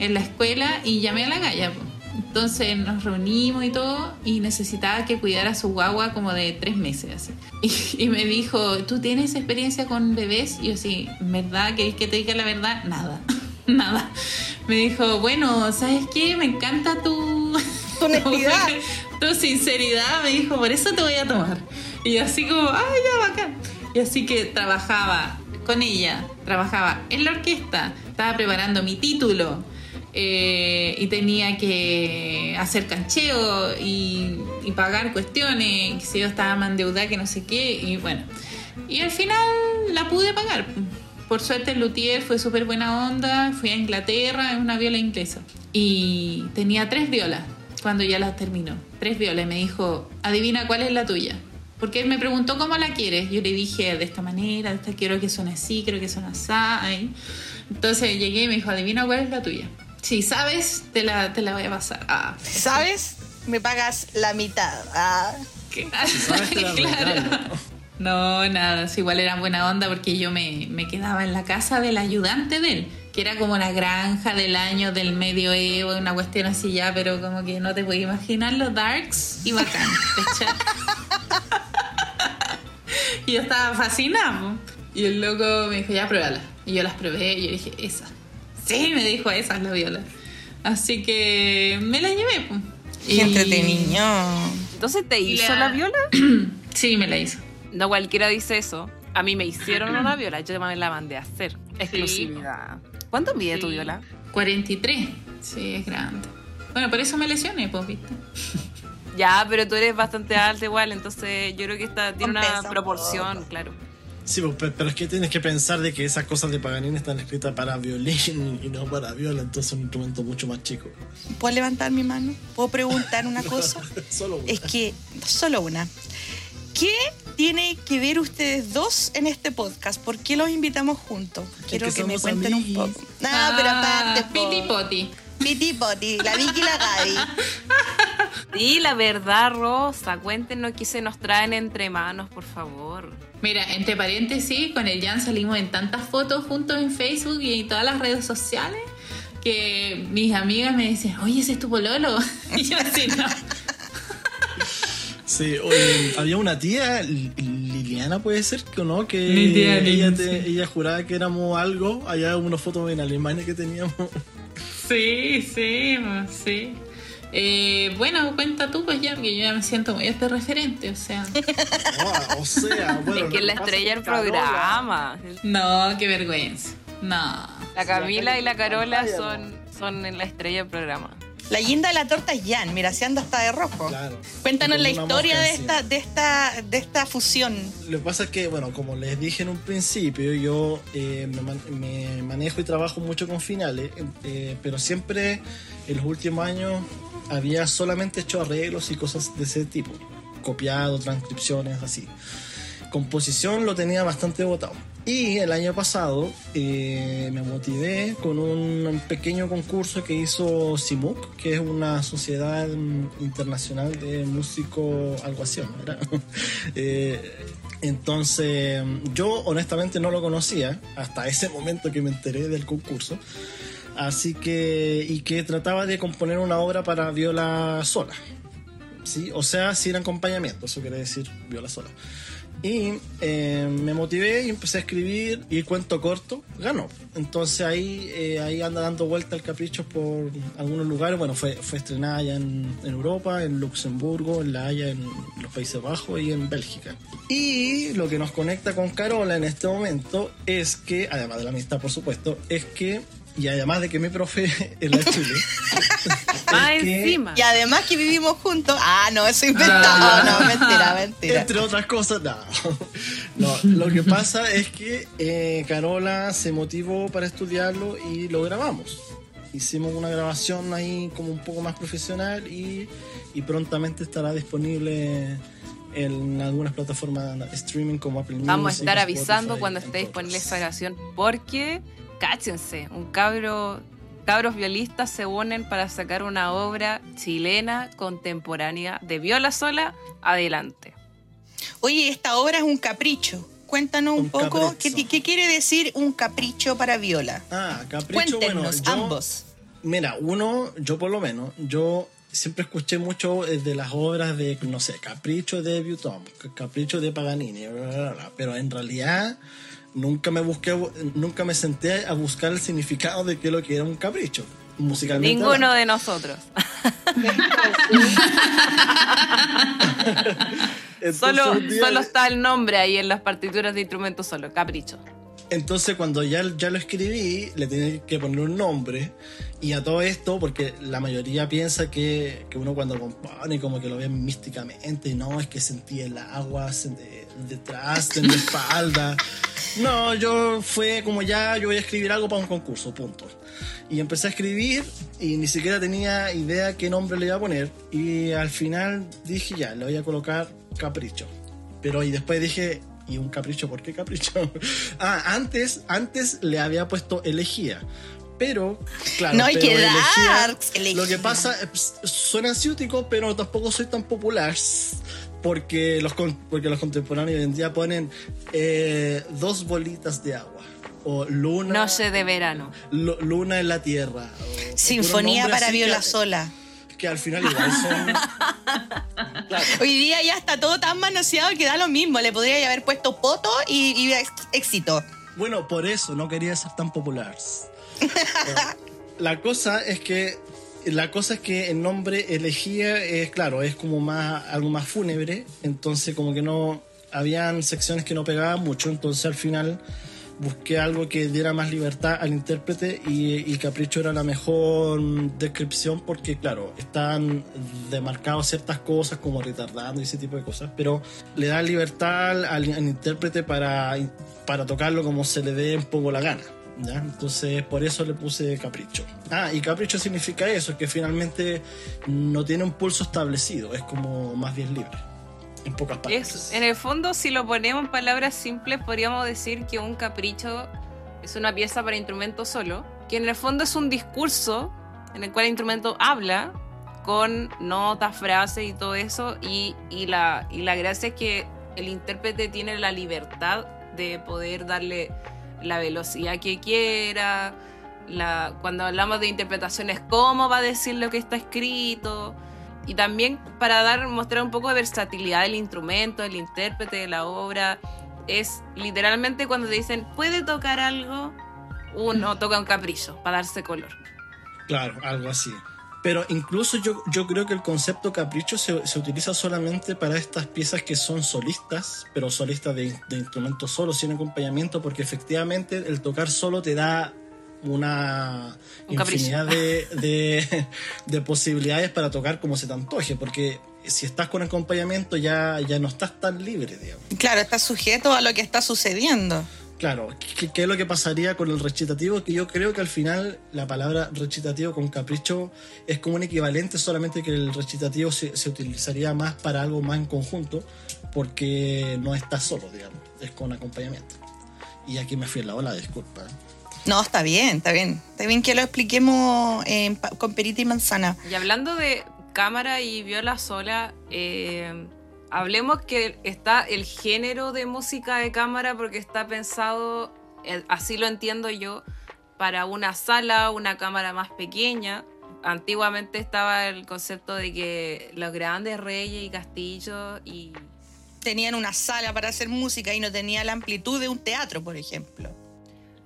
en la escuela y llamé a la galla. po. Entonces nos reunimos y todo y necesitaba que cuidara a su guagua como de tres meses. así. Y, y me dijo, ¿tú tienes experiencia con bebés? Y yo sí, ¿verdad? ¿Querés que te diga la verdad? Nada, nada. Me dijo, bueno, ¿sabes qué? Me encanta tu... Tu honestidad. tu sinceridad, me dijo, por eso te voy a tomar. Y yo así como, ay, ya, bacán. Y así que trabajaba con ella, trabajaba en la orquesta, estaba preparando mi título eh, y tenía que hacer cancheo y, y pagar cuestiones, que si yo estaba más endeudada que no sé qué, y bueno. Y al final la pude pagar. Por suerte el luthier fue súper buena onda, fui a Inglaterra, es una viola inglesa. Y tenía tres violas cuando ya las terminó. Tres violas y me dijo, adivina cuál es la tuya. Porque él me preguntó cómo la quieres. Yo le dije de esta manera, de esta quiero que suene así, quiero que suene así. Entonces llegué y me dijo, adivina cuál es la tuya. Si sabes, te la, te la voy a pasar. Ah, ¿Sabes? Me pagas la mitad. Ah. ¿qué? sabes, te la regalo. No, nada, es igual era buena onda porque yo me, me quedaba en la casa del ayudante de él, que era como la granja del año del medioevo, una cuestión así ya, pero como que no te puedes imaginar los darks y bacán, y yo estaba fascinada, po. y el loco me dijo, ya pruébala. Y yo las probé y yo dije, esa. Sí, me dijo, esa es la viola. Así que me la llevé. Qué Y- entretenido. Entonces, ¿te hizo la- la viola? Sí, me la hizo. No cualquiera dice eso. A mí me hicieron una viola, yo me la mandé a hacer. Exclusividad. ¿Cuánto mide tu viola? 43. Sí, es grande. Bueno, por eso me lesioné, pues, ¿viste? Ya, pero tú eres bastante alta igual, entonces yo creo que esta tiene Compensa una un proporción, claro. Sí, pues, pe- pero es que tienes que pensar de que esas cosas de Paganini están escritas para violín y no para viola, entonces es un instrumento mucho más chico. ¿Puedo levantar mi mano? ¿Puedo preguntar una cosa? Solo una. Es que, solo una. ¿Qué tiene que ver ustedes dos en este podcast? ¿Por qué los invitamos juntos? Quiero que que, me cuenten un poco. No, pero aparte. Ah, Piti poti. Piti poti, la Vicky y la Gaby. Sí, la verdad, Rosa. Cuéntenos qué se nos traen entre manos, por favor. Mira, entre paréntesis, con el Jan salimos en tantas fotos juntos en Facebook y en todas las redes sociales que mis amigas me dicen, oye, ese es tu pololo. Y yo así, no. Sí, oye, había una tía, Li- Liliana puede ser que no, que Mi tía ella, Lin, te- sí. ella juraba que éramos algo, allá unas fotos en Alemania que teníamos. Sí, sí, sí. Eh, bueno, cuenta tú pues ya, porque yo ya me siento muy este referente, o sea. Ah, o sea, bueno. es que la estrella del Carola- programa. No, qué vergüenza. No. La Camila y la Carola son, son en la estrella del programa. La guinda de la torta es Jan, mira, se anda hasta de rojo. Claro. Cuéntanos la historia de esta, de esta, de esta fusión. Lo que pasa es que, bueno, como les dije en un principio, yo eh, me, man- me manejo y trabajo mucho con finales, eh, pero siempre en los últimos años había solamente hecho arreglos y cosas de ese tipo, copiado, transcripciones, así. Composición lo tenía bastante votado. Y el año pasado eh, me motivé con un pequeño concurso que hizo CIMUC, que es una sociedad mm, internacional de músicos, algo así, entonces, yo honestamente no lo conocía hasta ese momento que me enteré del concurso. Así que, y que trataba de componer una obra para viola sola. ¿sí? O sea, sin acompañamiento, eso quiere decir viola sola. Y eh, me motivé y empecé a escribir y cuento corto, ganó. Entonces ahí, eh, ahí anda dando vuelta el capricho por algunos lugares. Bueno, fue, fue estrenada ya en, en Europa, en Luxemburgo, en La Haya, en los Países Bajos y en Bélgica. Y lo que nos conecta con Carola en este momento es que, además de la amistad por supuesto, es que, y además de que mi profe es la Chile, que- encima. Y además que vivimos juntos. Ah, no, eso inventado. No, mentira, mentira. Entre otras cosas, no. No, lo que pasa es que eh, Carola se motivó para estudiarlo y lo grabamos. Hicimos una grabación ahí como un poco más profesional y, y prontamente estará disponible en algunas plataformas de streaming como Apple Music. Vamos a estar Spotify, avisando cuando esté disponible esa canción porque, cáchense, un cabro, cabros violistas se unen para sacar una obra chilena contemporánea de viola sola adelante. Oye, esta obra es un capricho. Cuéntanos un, Un poco qué quiere decir un capricho para viola. Ah, Capricho, Cuéntenos bueno, yo- ambos. Mira, uno, yo por lo menos, yo siempre escuché mucho eh, de las obras de, no sé, Capricho de Buton, Capricho de Paganini, bla, bla, bla, pero en realidad nunca me busqué, nunca me senté a buscar el significado de qué lo que era un capricho, musicalmente. Ninguno hablando. de nosotros. Entonces, Solo, día- solo está el nombre ahí en las partituras de instrumentos solo, capricho. Entonces cuando ya, ya lo escribí, le tenía que poner un nombre. Y a todo esto, porque la mayoría piensa que, que uno cuando compone como que lo ve místicamente, no, es que sentí el agua se- de- detrás, de mi espalda. No, yo fue como ya, yo voy a escribir algo para un concurso, punto. Y empecé a escribir y ni siquiera tenía idea qué nombre le iba a poner. Y al final dije ya, le voy a colocar Capricho. Pero y después dije, ¿y un capricho? ¿Por qué capricho? ah, antes, antes le había puesto elegía. Pero, claro, No hay pero que elegía- dar, Lo que pasa, eh, pues, suena ciútico, pero tampoco soy tan popular. Porque los, porque los contemporáneos hoy en día ponen eh, dos bolitas de agua. O luna. Noche de verano. lu- luna en la tierra. Sinfonía para viola sola. Que al final igual son. Hoy día ya está todo tan manoseado que da lo mismo. Le podría haber puesto poto y, éxito. Bueno, por eso no quería ser tan popular. la cosa es que la cosa es que el nombre elegía es claro, es como más algo más fúnebre, entonces como que no habían secciones que no pegaban mucho, entonces al final busqué algo que diera más libertad al intérprete y, y Capricho era la mejor descripción porque claro, están demarcados ciertas cosas como retardando y ese tipo de cosas, pero le da libertad al, al intérprete para, para tocarlo como se le dé un poco la gana. ¿ya? Entonces por eso le puse capricho. Ah, y capricho significa eso, que finalmente no tiene un pulso establecido, es como más bien libre. En pocas palabras. Es, en el fondo, si lo ponemos en palabras simples, podríamos decir que un capricho es una pieza para instrumento solo, que en el fondo es un discurso en el cual el instrumento habla con notas, frases y todo eso, y, y la, y la gracia es que el intérprete tiene la libertad de poder darle la velocidad que quiera, la, cuando hablamos de interpretaciones, cómo va a decir lo que está escrito, y también para dar mostrar un poco de versatilidad del instrumento, del intérprete, de la obra. Es literalmente cuando te dicen, ¿puede tocar algo? Uno toca un capricho para darse color. Claro, algo así. Pero incluso yo, yo creo que el concepto capricho se, se utiliza solamente para estas piezas que son solistas, pero solistas de, de instrumentos solo, sin acompañamiento, porque efectivamente el tocar solo te da una Un infinidad de, de, de posibilidades para tocar como se te antoje, porque si estás con acompañamiento ya, ya no estás tan libre, digamos. Claro, está sujeto a lo que está sucediendo. Claro, ¿qué, qué es lo que pasaría con el recitativo? Que yo creo que al final la palabra recitativo con capricho es como un equivalente, solamente que el recitativo se, se utilizaría más para algo más en conjunto, porque no está solo, digamos, es con acompañamiento. Y aquí me fui en la ola, disculpa. No, está bien, está bien. Está bien que lo expliquemos eh, con perita y manzana. Y hablando de cámara y viola sola, eh, hablemos que está el género de música de cámara porque está pensado, eh, así lo entiendo yo, para una sala, una cámara más pequeña. Antiguamente estaba el concepto de que los grandes reyes y castillos y Tenían una sala para hacer música y no tenía la amplitud de un teatro, por ejemplo.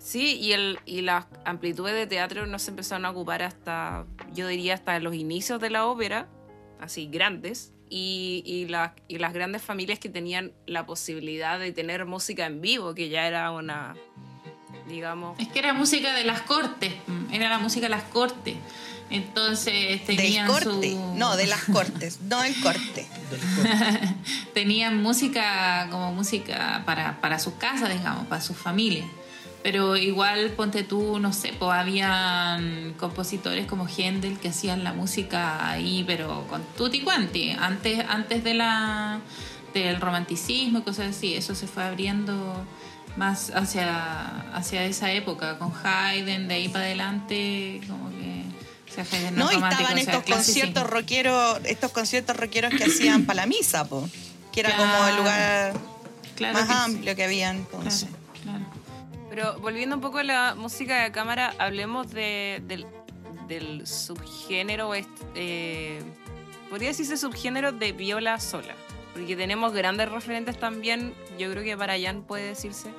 Sí, y, el, y las amplitudes de teatro no se empezaron a ocupar hasta, yo diría, hasta los inicios de la ópera, así grandes, y, y, las- y las grandes familias que tenían la posibilidad de tener música en vivo, que ya era una, digamos... Es que era música de las cortes, mm, era la música de las cortes. Entonces Del tenían corte. su... No, de las cortes, no el corte. tenían música como música para, para sus casas, digamos, para sus familias. Pero igual, ponte tú, no sé, pues habían compositores como Händel que hacían la música ahí, pero con tutti quanti. Antes, antes de la, del romanticismo y cosas así, eso se fue abriendo más hacia, hacia esa época, con Haydn, de ahí para adelante, como que... O sea, Haydn No, romántico, estaban o sea, estos conciertos rockeros, estos conciertos rockeros que hacían para la misa, po, que era como el lugar Claro más que sí. amplio que había entonces. claro. Pero volviendo un poco a la música de cámara, hablemos de, del, subgénero, eh, podría decirse subgénero de viola sola, porque tenemos grandes referentes también, yo creo que para Jan puede decirse,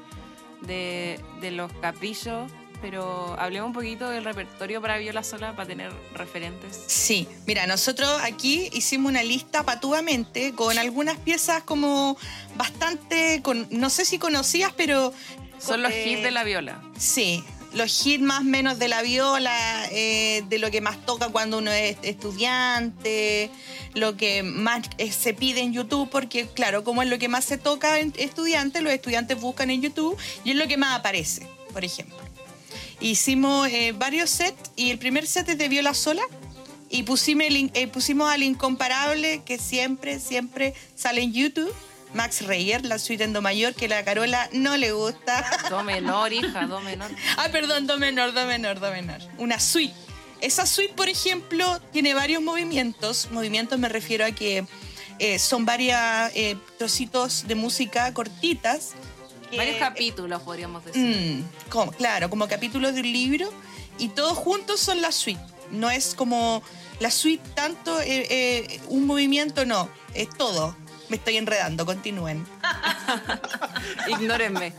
de, de los caprichos, pero hablemos un poquito del repertorio para viola sola para tener referentes. Sí, mira, nosotros aquí hicimos una lista patuamente con algunas piezas como bastante, no sé si conocidas, pero Son los hits de la viola. Sí, los hits más menos de la viola, eh, de lo que más toca cuando uno es estudiante, lo que más eh, se pide en YouTube, porque claro, como es lo que más se toca en estudiantes, los estudiantes buscan en YouTube y es lo que más aparece, por ejemplo. Hicimos eh, varios sets y el primer set es de viola sola y pusimos, el eh, pusimos al incomparable que siempre, siempre sale en YouTube. Max Reyer, la suite en do mayor, que la Carola no le gusta. Do menor, hija, do menor. Ah, perdón, do menor, do menor, do menor. Una suite. Esa suite, por ejemplo, tiene varios movimientos. Movimientos me refiero a que eh, son varios trocitos de música cortitas. que- Varios capítulos, podríamos decir. Mm, como- claro, como capítulos de un libro. Y todos juntos son la suite. No es como la suite tanto eh, eh, un movimiento, no. Es todo. Me estoy enredando, continúen. Ignórenme.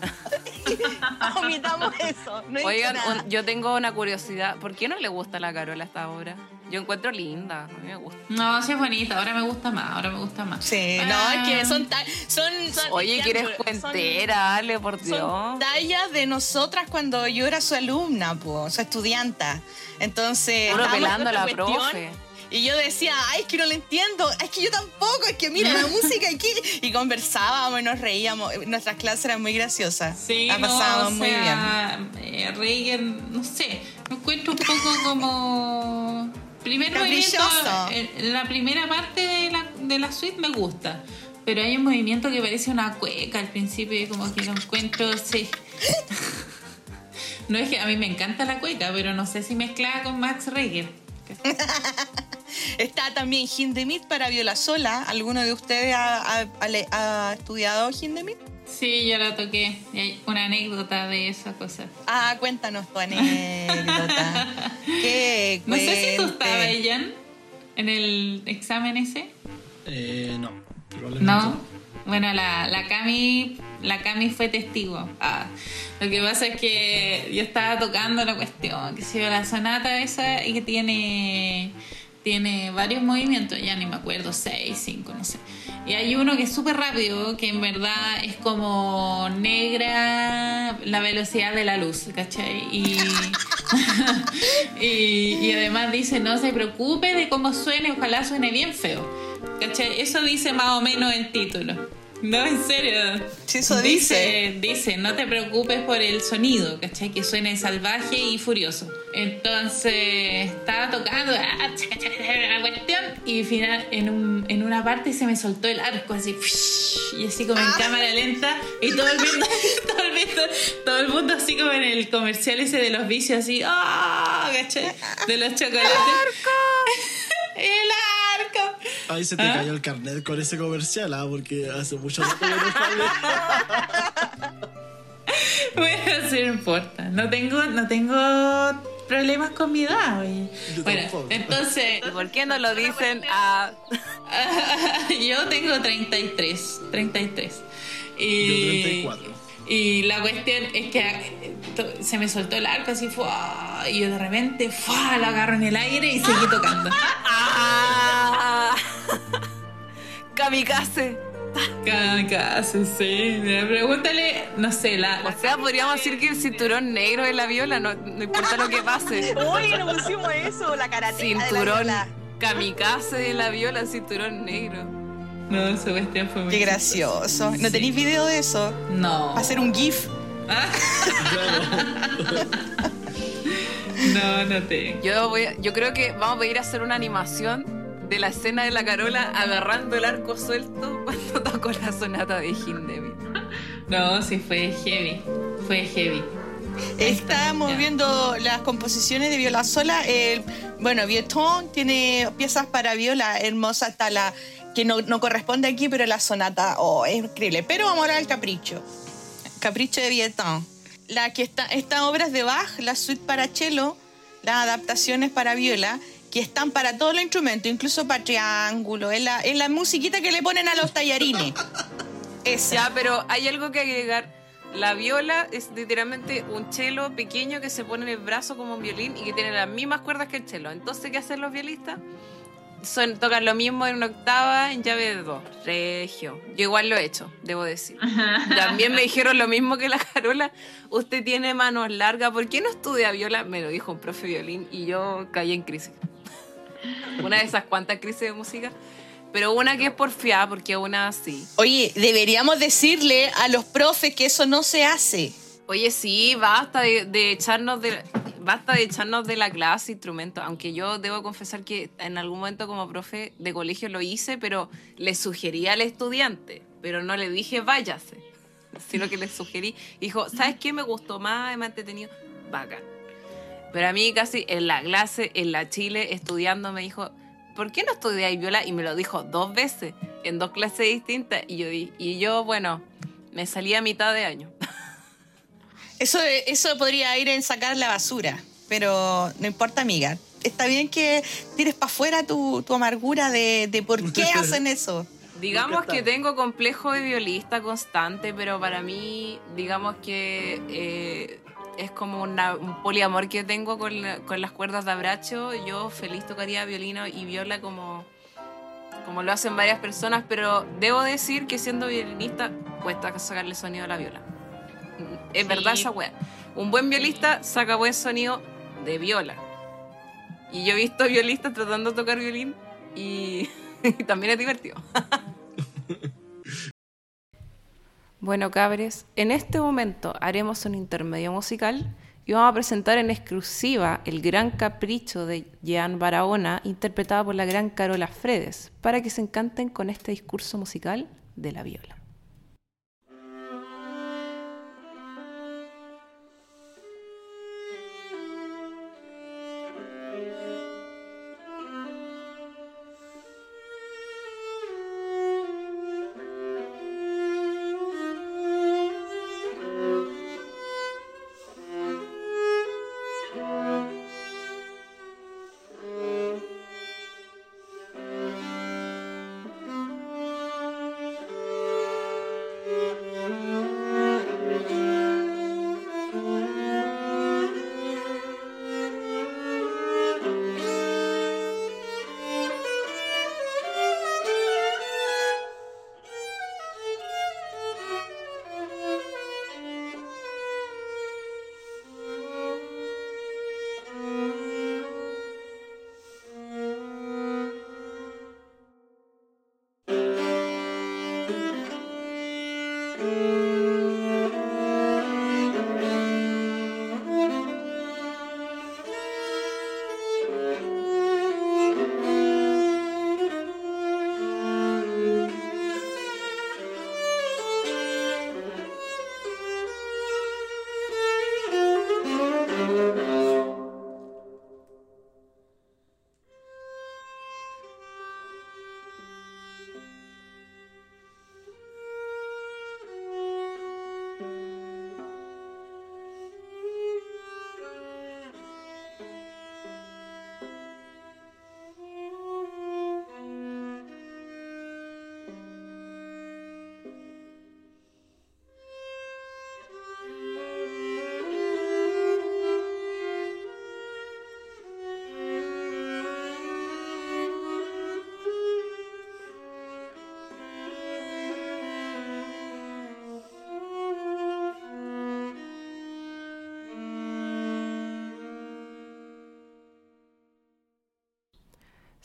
Omitamos eso. No he dicho Oigan, nada. un- yo tengo una curiosidad. ¿Por qué no le gusta a la Carola esta obra? Yo encuentro linda, a mí me gusta. No, sí es bonita, ahora me gusta más, ahora me gusta más. Sí, no, Ah. es que son, ta- son, son- Oye, que eres cuentera, Ale, por Dios. Son tallas de nosotras cuando yo era su alumna, pues, su estudianta. Entonces. Puro pelando la profe. Y yo decía, ay, es que no lo entiendo, es que yo tampoco, es que mira la música aquí. Y conversábamos y nos reíamos. Nuestras clases eran muy graciosas. Sí, la no, pasábamos o muy bien. sea, eh, Reagan, no sé, me encuentro un poco como... Primer movimiento, eh, la primera parte de la, de la suite me gusta, pero hay un movimiento que parece una cueca al principio y como que lo encuentro, sí. No es que a mí me encanta la cueca, pero no sé si mezclada con Max Reger. Está también Hindemith para viola sola. ¿Alguno de ustedes ha, estudiado Hindemith? Sí, yo la toqué. Y hay una anécdota de esa cosa. Ah, cuéntanos tu anécdota. ¿Qué No sé si tú estabas, Jan, en el examen ese. Eh, no, probablemente No. Bueno, la, la Cami la Cami fue testigo. Ah, lo que pasa es que yo estaba tocando la cuestión, que se yo, la sonata esa y que tiene tiene varios movimientos, ya ni me acuerdo, seis, cinco, no sé. Y hay uno que es súper rápido, que en verdad es como negra la velocidad de la luz, ¿cachai? Y, y, y además dice, no se preocupe de cómo suene, ojalá suene bien feo. ¿Cachai? Eso dice más o menos el título. No, en serio. Sí, eso dice. Dice, no te preocupes por el sonido, ¿cachai? Que suene salvaje y furioso. Entonces, estaba tocando ah, la cuestión y final, en, un, en una parte se me soltó el arco así, y así como en cámara lenta y todo el mundo, todo el mundo, todo el mundo así como en el comercial ese de los vicios así, ¡ah! ¿cachai? De los chocolates. ¡El arco! Ahí se te ¿Ah? cayó el carnet con ese comercial, ¿ah? Porque hace mucho rato que no. Bueno, sí, no importa. No tengo, no tengo problemas con mi edad, oye. Bueno, entonces, ¿Y por qué no lo dicen a yo tengo 33, 33. Y, Yo 34. Y la cuestión es que eh, to- se me soltó el arco así, fue, y yo de repente, ¡fua! lo agarro en el aire y seguí tocando. Ah. Kamikaze. Casi, sí. Pregúntale, no sé, la, O sea, podríamos decir que el cinturón negro es la viola, no, no importa lo que pase. Oye, no pusimos eso, la de la Cinturón viola. kamikaze de la viola, cinturón negro. No, esa cuestión fue muy Qué gracioso. ¿No tenéis video de eso? No. Va a ser un GIF. Ah, no, no tengo. Yo, voy a- yo creo que vamos a ir a hacer una animación de la escena de la Carola agarrando el arco suelto cuando tocó la sonata de Hindemith. No, sí fue heavy. Fue heavy. Está, Estábamos ya. viendo las composiciones de viola sola. El, bueno, Vieton tiene piezas para viola hermosa hasta la que no, no corresponde aquí, pero la sonata, oh, es increíble. Pero vamos a hablar del capricho. Capricho de Vieton. La que está, estas obras de Bach, la suite para cello, las adaptaciones para viola, que están para todos los instrumentos, incluso para triángulo, es la, es la musiquita que le ponen a los tallarines. Esa. Ya, pero hay algo que agregar. La viola es literalmente un cello pequeño que se pone en el brazo como un violín y que tiene las mismas cuerdas que el cello. Entonces, ¿qué hacen los violistas? Son, tocan lo mismo en una octava en llave de do. Regio. Yo igual lo he hecho, debo decir. También me dijeron lo mismo que la Carola. Usted tiene manos largas. ¿Por qué no estudia viola? Me lo dijo un profe violín y yo caí en crisis. Una de esas cuantas crisis de música. Pero una que es porfiada, porque una sí. Oye, deberíamos decirle a los profes que eso no se hace. Oye, sí, basta de, echarnos de basta de echarnos de la clase instrumentos, aunque yo debo confesar que en algún momento como profe de colegio lo hice, pero le sugerí al estudiante, pero no le dije váyase, sino que le sugerí, dijo, ¿sabes qué me gustó más, me ha entretenido? Bacán. Pero a mí casi en la clase, en la Chile, estudiando, me dijo, ¿por qué no estudiáis viola? Y me lo dijo dos veces, en dos clases distintas, y yo, y yo bueno, me salí a mitad de año. Eso, eso podría ir en sacar la basura, pero no importa, amiga. Está bien que tires para afuera tu, tu amargura de, de por qué hacen eso. Digamos que tengo complejo de violista constante, pero para mí, digamos que eh, es como una- un poliamor que tengo con, la- con las cuerdas de abracho. Yo feliz tocaría violino y viola como, como lo hacen varias personas, pero debo decir que siendo violinista cuesta sacarle sonido a la viola. Es Sí. verdad esa wea. Un buen violista saca buen sonido de viola. Y yo he visto violistas tratando de tocar violín y también es divertido. Bueno, cabres, en este momento haremos un intermedio musical y vamos a presentar en exclusiva el gran capricho de Jean Barahona, interpretada por la gran Carola Fredes, para que se encanten con este discurso musical de la viola.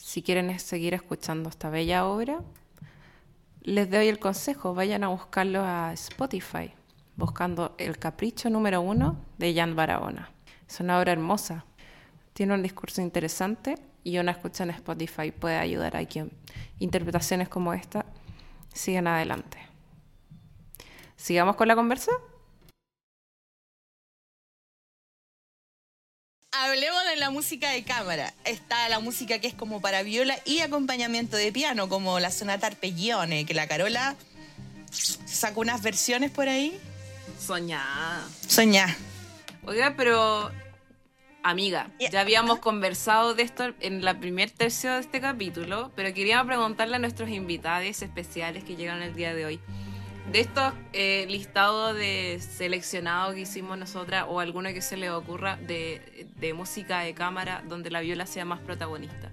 Si quieren seguir escuchando esta bella obra, les doy el consejo, vayan a buscarlo a Spotify, buscando El Capricho número uno de Jan Barahona. Es una obra hermosa, tiene un discurso interesante y una escucha en Spotify puede ayudar a que interpretaciones como esta sigan adelante. ¿Sigamos con la conversa? Música de cámara. Está la música que es como para viola y acompañamiento de piano, como la sonata Arpeggione, que la Carola sacó unas versiones por ahí. Soñada. Soñá. Oiga, pero amiga, Ya. ya habíamos conversado de esto en la primer tercio de este capítulo, pero queríamos preguntarle a nuestros invitados especiales que llegan el día de hoy. De estos eh, listados de seleccionados que hicimos nosotras o alguno que se les ocurra de, de música de cámara donde la viola sea más protagonista.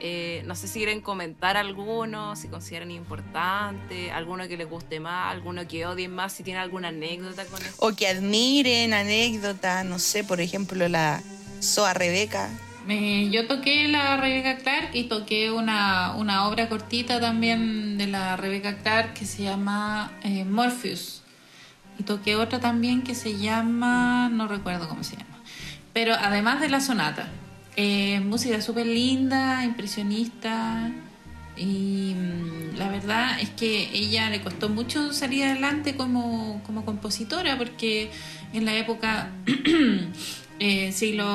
Eh, no sé si quieren comentar alguno, si consideran importante, alguno que les guste más, alguno que odien más, si tienen alguna anécdota con eso. O que admiren, anécdotas, no sé, por ejemplo, la Soa Rebeca. Yo toqué la Rebecca Clark y toqué una, una obra cortita también de la Rebecca Clark que se llama eh, Morpheus. Y toqué otra también que se llama, no recuerdo cómo se llama. Pero además de la sonata, eh, música súper linda, impresionista. Y mm, la verdad es que ella le costó mucho salir adelante como, como compositora porque en la época eh, siglo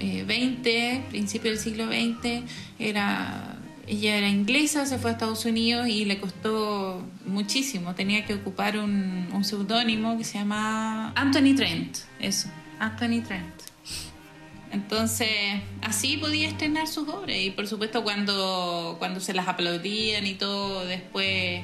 eh, XX, principio del siglo XX, era, ella era inglesa, se fue a Estados Unidos y le costó muchísimo. Tenía que ocupar un, un seudónimo que se llama Anthony Trent, eso, Anthony Trent. Entonces, así podía estrenar sus obras y por supuesto cuando, cuando se las aplaudían y todo, después,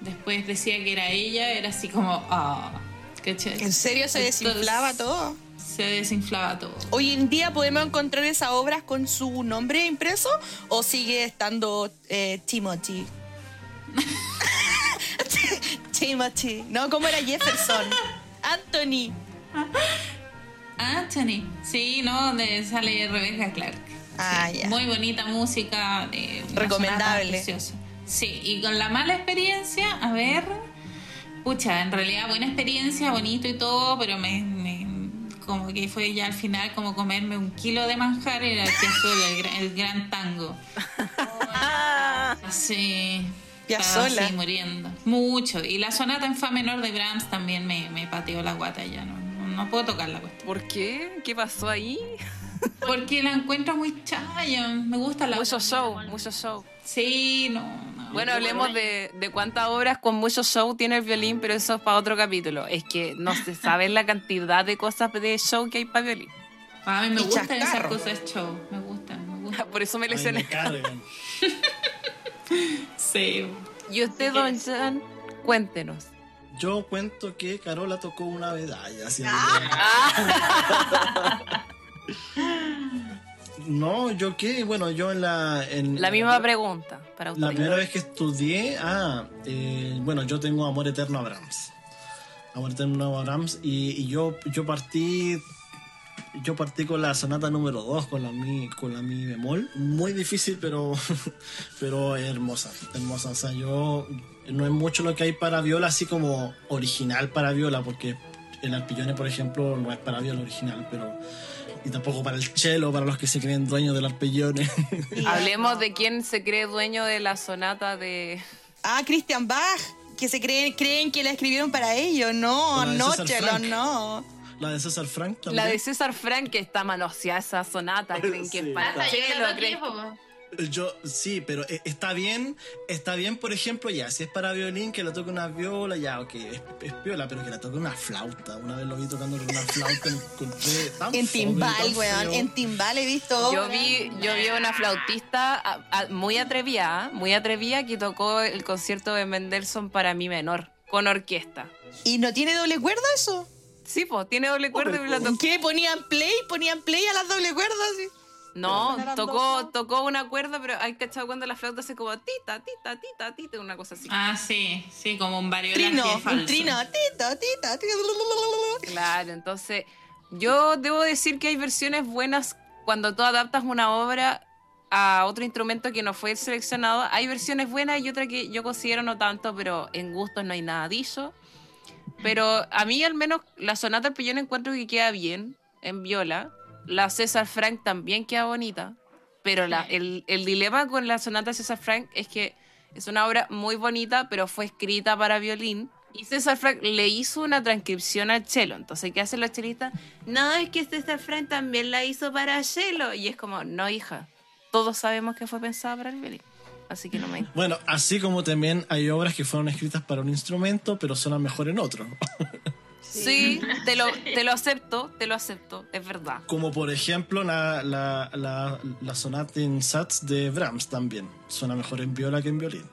después decía que era ella, era así como, ah, ¿cachai? ¿En serio se Entonces, desinflaba todo? Se desinflaba todo. Hoy en día podemos encontrar esas obras con su nombre impreso o sigue estando eh, Timothy. Timothy, ¿no? ¿Cómo era Jefferson? Anthony. Anthony, sí, ¿no? Donde sale Rebecca Clark. Ah, Sí, ya. Muy bonita música. eh, Recomendable. Sí, y con la mala experiencia, a ver, pucha, en realidad buena experiencia, bonito y todo, pero me, me- como que fue ya al final como comerme un kilo de manjar era el piazuelo, el, gran- el gran tango. Sí. Sola. así muriendo. Mucho. Y la sonata en fa menor de Brahms también me, me pateó la guata ya. No, no, no puedo tocar la cuestión. ¿Por qué? ¿Qué pasó ahí? Porque la encuentro muy chaya. Me gusta la Mucho show, mucho show. Sí, no. no. Bueno, hablemos de, de cuántas obras con mucho show tiene el violín, pero eso es para otro capítulo. Es que no se sabe la cantidad de cosas de show que hay para violín. A mí me Y gustan esas chascarro. cosas show. Me gustan, me gustan. Por eso me lesioné. Sí. Y usted, don Jan, cuéntenos. Yo cuento que Carola tocó una medalla. No, yo qué, bueno, yo en la... En La misma pregunta para usted. La primera vez que estudié, ah, eh, bueno, yo tengo Amor Eterno a Brahms. Amor Eterno a Brahms y, y yo, yo partí yo partí con la sonata número 2, con la mi, con la mi bemol. Muy difícil, pero, pero hermosa, hermosa. O sea, yo no es mucho lo que hay para viola, así como original para viola, porque el arpillone, por ejemplo, no es para viola original, pero y tampoco para el cello, para los que se creen dueños del arpillone. Hablemos de quién se cree dueño de la sonata de. Ah, Christian Bach, que se creen, creen que la escribieron para ellos. No, no, Chelo, no. la de César Frank también. La de César Frank, que está manoseada esa sonata. Creen que es para Hasta yo la sí, pero e- está bien, está bien, por ejemplo, ya, si es para violín, que lo toque una viola, ya, ok, es, es piola, pero que la toque una flauta. Una vez lo vi tocando con una flauta, me encontré tan En timbal, tan weón. En timbal he visto. Yo vi, yo vi una flautista a- a- muy atrevida, muy atrevida, que tocó el concierto de Mendelssohn para mi menor, con orquesta. ¿Y no tiene doble cuerda eso? Sí, pues, tiene doble cuerda y la tocó. ¿Qué? ¿Ponían play? ¿Ponían play a las doble cuerdas? sí? No, tocó, tocó una cuerda, pero hay cachado cuando la flauta hace como tita, tita, tita, tita, una cosa así. Ah, sí, sí, como un variolaje Trino, falso. un trino. Tita, tita, tita. Claro, entonces yo debo decir que hay versiones buenas cuando tú adaptas una obra a otro instrumento que no fue seleccionado. Hay versiones buenas y otra que yo considero no tanto, pero en gustos no hay nada dicho. Pero a mí al menos la sonata del pillón encuentro que queda bien en viola. La César Frank también queda bonita. Pero la- el, el dilema con la sonata de César Frank es que es una obra muy bonita, pero fue escrita para violín. Y César Frank le hizo una transcripción al cello. Entonces, ¿qué hacen los chelistas? No, es que César Frank también la hizo para cello. Y es como, no, hija. Todos sabemos que fue pensada para el violín. Así que no me... Bueno, así como también hay obras que fueron escritas para un instrumento, pero suenan mejor en otro. Sí, te lo, te lo acepto, te lo acepto, es verdad. Como por ejemplo la, la, la, la sonata en Sats de Brahms también. Suena mejor en viola que en violín.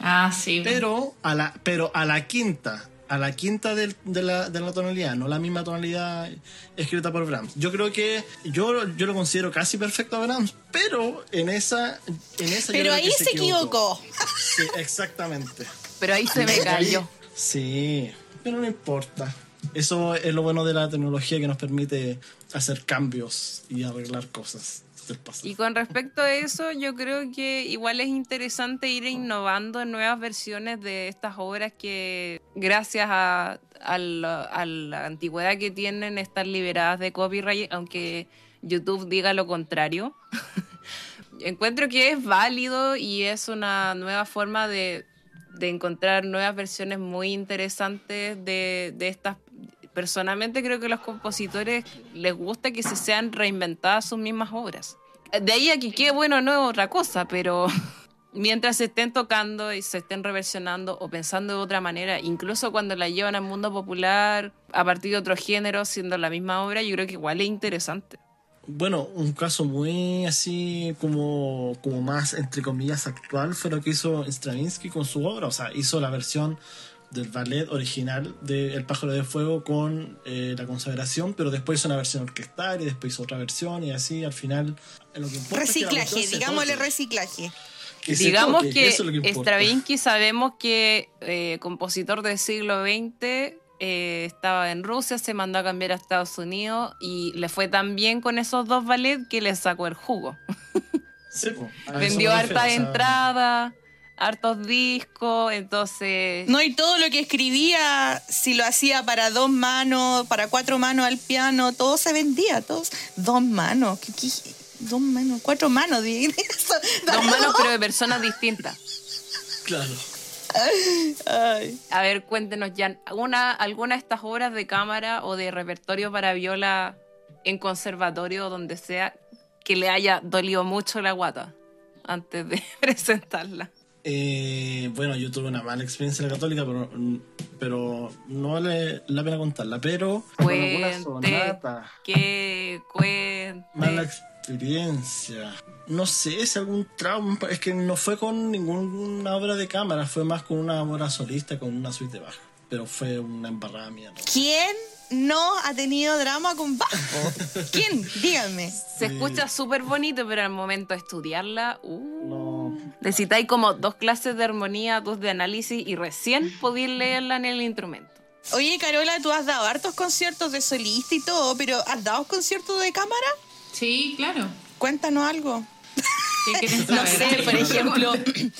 Ah, sí. Pero a la, pero a la quinta, a la quinta del- de, la, de la tonalidad, no la misma tonalidad escrita por Brahms. Yo creo que yo, yo lo considero casi perfecto a Brahms, pero en esa, en esa Pero ahí se equivocó. Sí, exactamente. Pero ahí se me cayó. Sí, pero no importa. Eso es lo bueno de la tecnología que nos permite hacer cambios y arreglar cosas. Y con respecto a eso, yo creo que igual es interesante ir innovando en nuevas versiones de estas obras que, gracias a, a la, a la antigüedad que tienen, están liberadas de copyright, aunque YouTube diga lo contrario. Encuentro que es válido y es una nueva forma de, de encontrar nuevas versiones muy interesantes de, de estas. Personalmente creo que a los compositores les gusta que se sean reinventadas sus mismas obras. De ahí a que quede bueno no es otra cosa, pero mientras se estén tocando y se estén reversionando o pensando de otra manera, incluso cuando la llevan al mundo popular a partir de otro género, siendo la misma obra, yo creo que igual es interesante. Bueno, un caso muy así como, como más, entre comillas, actual fue lo que hizo Stravinsky con su obra. O sea, hizo la versión del ballet original de El pájaro de fuego con eh, la consagración, pero después hizo una versión orquestal y después hizo otra versión y así al final... lo que importa es que Reciclaje, digámosle toque, reciclaje. que Digamos toque, que, eso es lo que. Stravinsky sabemos que eh, compositor del siglo XX eh, estaba en Rusia, se mandó a cambiar a Estados Unidos y le fue tan bien con esos dos ballets que le sacó el jugo. Sí, eso Vendió refiero, hartas o sea, entradas, hartos discos, entonces... No, y todo lo que escribía, si lo hacía para dos manos, para cuatro manos al piano, todo se vendía, todos. Dos manos, ¿qué, qué? Dos manos, cuatro manos. eso. Dos manos pero de personas distintas. Claro. Ay. A ver, cuéntenos ya, una, ¿alguna de estas obras de cámara o de repertorio para viola en conservatorio o donde sea que le haya dolido mucho la guata antes de presentarla? Eh, bueno, yo tuve una mala experiencia en la católica, pero, pero no vale la pena contarla. Pero con alguna Cuente, sonata, que cuente. mala experiencia. No sé, es algún trauma. Es que no fue con ninguna obra de cámara, fue más con una obra solista, con una suite de bajo. Pero fue una embarrada mía. ¿no? ¿Quién no ha tenido drama con bajo? ¿Quién? Díganme. Se escucha súper bonito, pero al momento de estudiarla, uh, No. necesitáis como dos clases de armonía, dos de análisis y recién podéis leerla en el instrumento. Oye, Carola, tú has dado hartos conciertos de solista y todo, pero ¿has dado conciertos de cámara? Sí, claro. Cuéntanos algo. ¿Qué No sé, por ejemplo.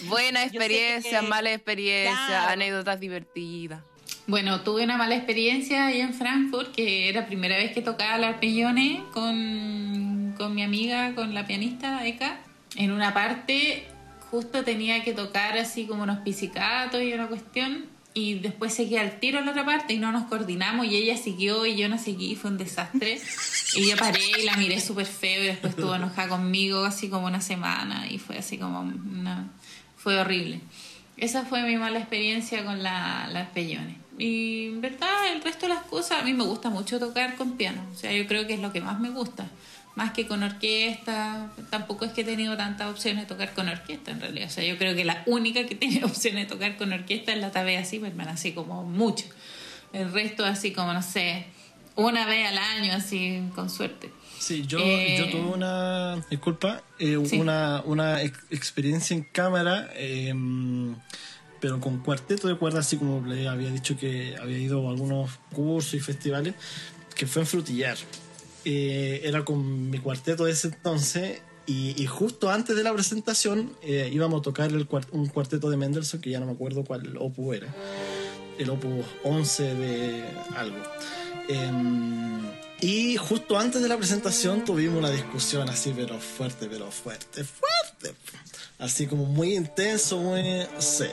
Buena experiencia, que- mala experiencia, Claro. anécdotas divertidas. Bueno, tuve una mala experiencia allá en Frankfurt, que era la primera vez que tocaba el arpellone con, con mi amiga, con la pianista Eka. En una parte justo tenía que tocar así como unos pizzicatos y una cuestión, y después seguía al tiro en la otra parte y no nos coordinamos y ella siguió y yo no seguí, fue un desastre. Y yo paré y la miré súper feo y después estuvo enojada conmigo así como una semana y fue así como una... fue horrible. Esa fue mi mala experiencia con la, la arpellone. Y en verdad, el resto de las cosas, a mí me gusta mucho tocar con piano. O sea, yo creo que es lo que más me gusta. Más que con orquesta. Tampoco es que he tenido tantas opciones de tocar con orquesta, en realidad. O sea, yo creo que la única que tiene opciones de tocar con orquesta es la Tabea Zimmerman, así como mucho. El resto, así como, no sé, una vez al año, así, con suerte. Sí, yo, Eh, yo tuve una, disculpa, eh, Sí. una, una ex- experiencia en cámara, eh, pero con cuarteto de cuerdas, así como le había dicho que había ido a algunos cursos y festivales, que fue en Frutillar. Eh, era con mi cuarteto de ese entonces y, y justo antes de la presentación eh, íbamos a tocar el cuart- un cuarteto de Mendelssohn, que ya no me acuerdo cuál opus era, el opus 11 de algo. Em, y justo antes de la presentación tuvimos una discusión así, pero fuerte, pero fuerte, fuerte. Así como muy intenso, muy... Sí.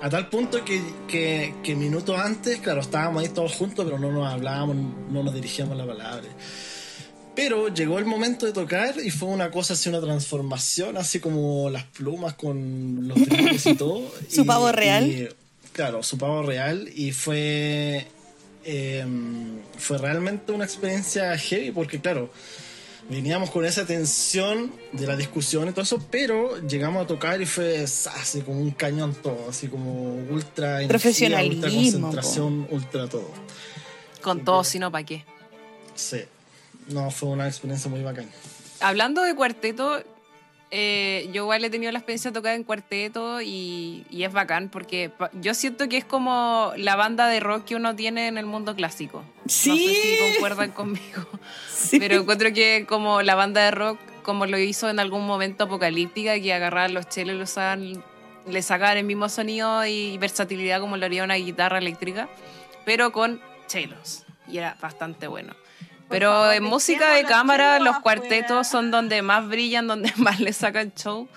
A tal punto que, que, que minutos antes, claro, estábamos ahí todos juntos, pero no nos hablábamos, no nos dirigíamos la palabra. Pero llegó el momento de tocar y fue una cosa así, una transformación, así como las plumas con los brillos y todo. ¿Su Y- pavo real? y, claro, su pavo real. Y fue. eh, fue realmente una experiencia heavy porque, claro, veníamos con esa tensión de la discusión y todo eso, pero llegamos a tocar y fue así como un cañón todo, así como ultra energía, Profesionalismo, ultra concentración, ultra todo. Con todo, si no, ¿para qué? Sí. No, fue una experiencia muy bacana. Hablando de cuarteto, eh, yo igual he tenido la experiencia de tocar en cuarteto y, y es bacán porque yo siento que es como la banda de rock que uno tiene en el mundo clásico. No sé Sí. si concuerdan conmigo. Sí. Pero encuentro que como la banda de rock, como lo hizo en algún momento Apocalíptica, que agarraban los chelos y lo usaban, le sacaban el mismo sonido y versatilidad como lo haría una guitarra eléctrica, pero con chelos. Y era bastante bueno. Pero favor, en música de cámara, los cuartetos son donde más brillan, donde más le sacan show.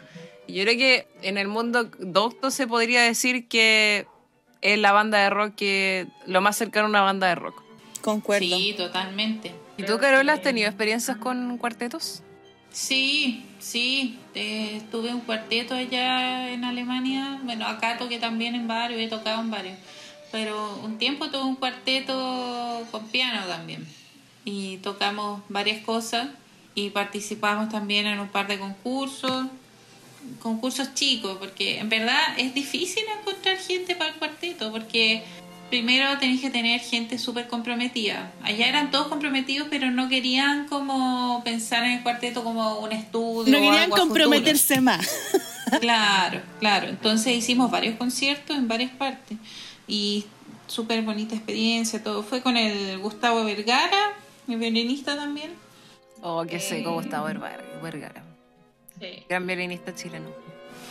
Y yo creo que en el mundo docto se podría decir que es la banda de rock que lo más cercano a una banda de rock. Concuerdo. Sí, totalmente. ¿Y tú, Carola, has tenido experiencias con cuartetos? Sí, sí, eh, tuve un cuarteto allá en Alemania, bueno, acá toqué también en varios, he tocado en varios, pero un tiempo tuve un cuarteto con piano también y tocamos varias cosas y participamos también en un par de concursos, concursos chicos, porque en verdad es difícil encontrar gente para el cuarteto, porque primero tenés que tener gente súper comprometida. Allá eran todos comprometidos, pero no querían como pensar en el cuarteto como un estudio. No querían futuro. comprometerse más. Claro, claro. Entonces hicimos varios conciertos en varias partes y súper bonita experiencia. Todo fue con el Gustavo Vergara, el violinista también. Oh, qué seco Eh. Gustavo Vergara. Vergara. Sí. Gran violinista chileno.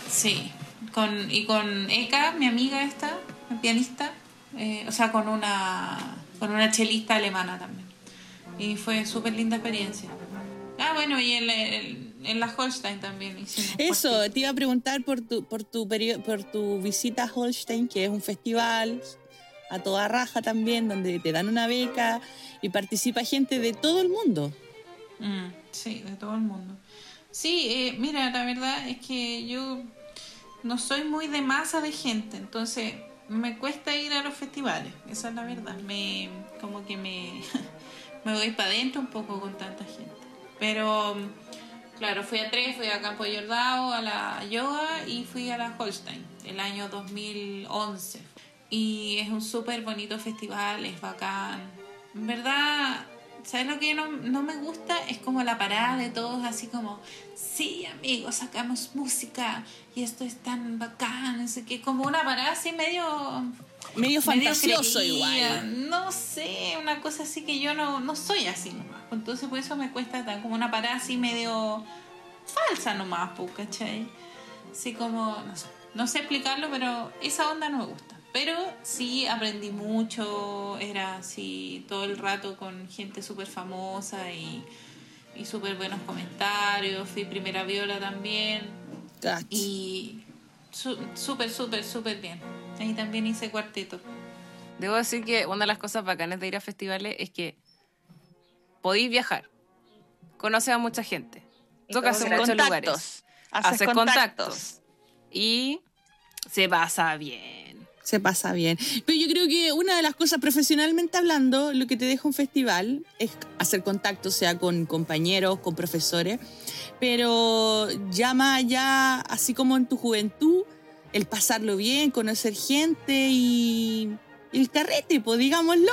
Sí, con, y con Eka, mi amiga esta, pianista, eh, o sea, con una, con una chelista alemana también. Y fue súper linda experiencia. Ah, bueno, y el, el- en la Holstein también hicimos. Eso, te iba a preguntar por tu, por tu perio- por tu visita a Holstein, que es un festival a toda raja también, donde te dan una beca y participa gente de todo el mundo. Mm, sí, de todo el mundo. Sí, eh, mira, la verdad es que yo no soy muy de masa de gente, entonces me cuesta ir a los festivales, esa es la verdad. Me, como que me, me voy para adentro un poco con tanta gente. Pero, claro, fui a tres, fui a Campo Jordao, a la yoga y fui a la Holstein el año 2011. Y es un súper bonito festival, es bacán. En verdad, ¿sabes lo que no, no me gusta? Es como la parada de todos, así como, sí, amigos, sacamos música y esto es tan bacán, no sé qué, como una parada así medio Medio fantasioso creída, igual. No sé, una cosa así que yo no, no soy así nomás. Entonces por eso me cuesta tan como una parada así medio falsa nomás, pues, ¿cachai? Así como, no sé, no sé explicarlo, pero esa onda no me gusta. Pero sí aprendí mucho, era así todo el rato con gente súper famosa y, y súper buenos comentarios. Fui primera viola también. Y su- súper, súper, súper bien. Ahí también hice cuarteto. Debo decir que una de las cosas bacanas de ir a festivales es que podéis viajar, conoces a mucha gente, tocas en muchos lugares, haces contactos y se pasa bien. Se pasa bien. Pero yo creo que una de las cosas profesionalmente hablando, lo que te deja un festival es hacer contacto, sea con compañeros, con profesores, pero ya más allá, así como en tu juventud, el pasarlo bien, conocer gente y el carrete, pues digámoslo.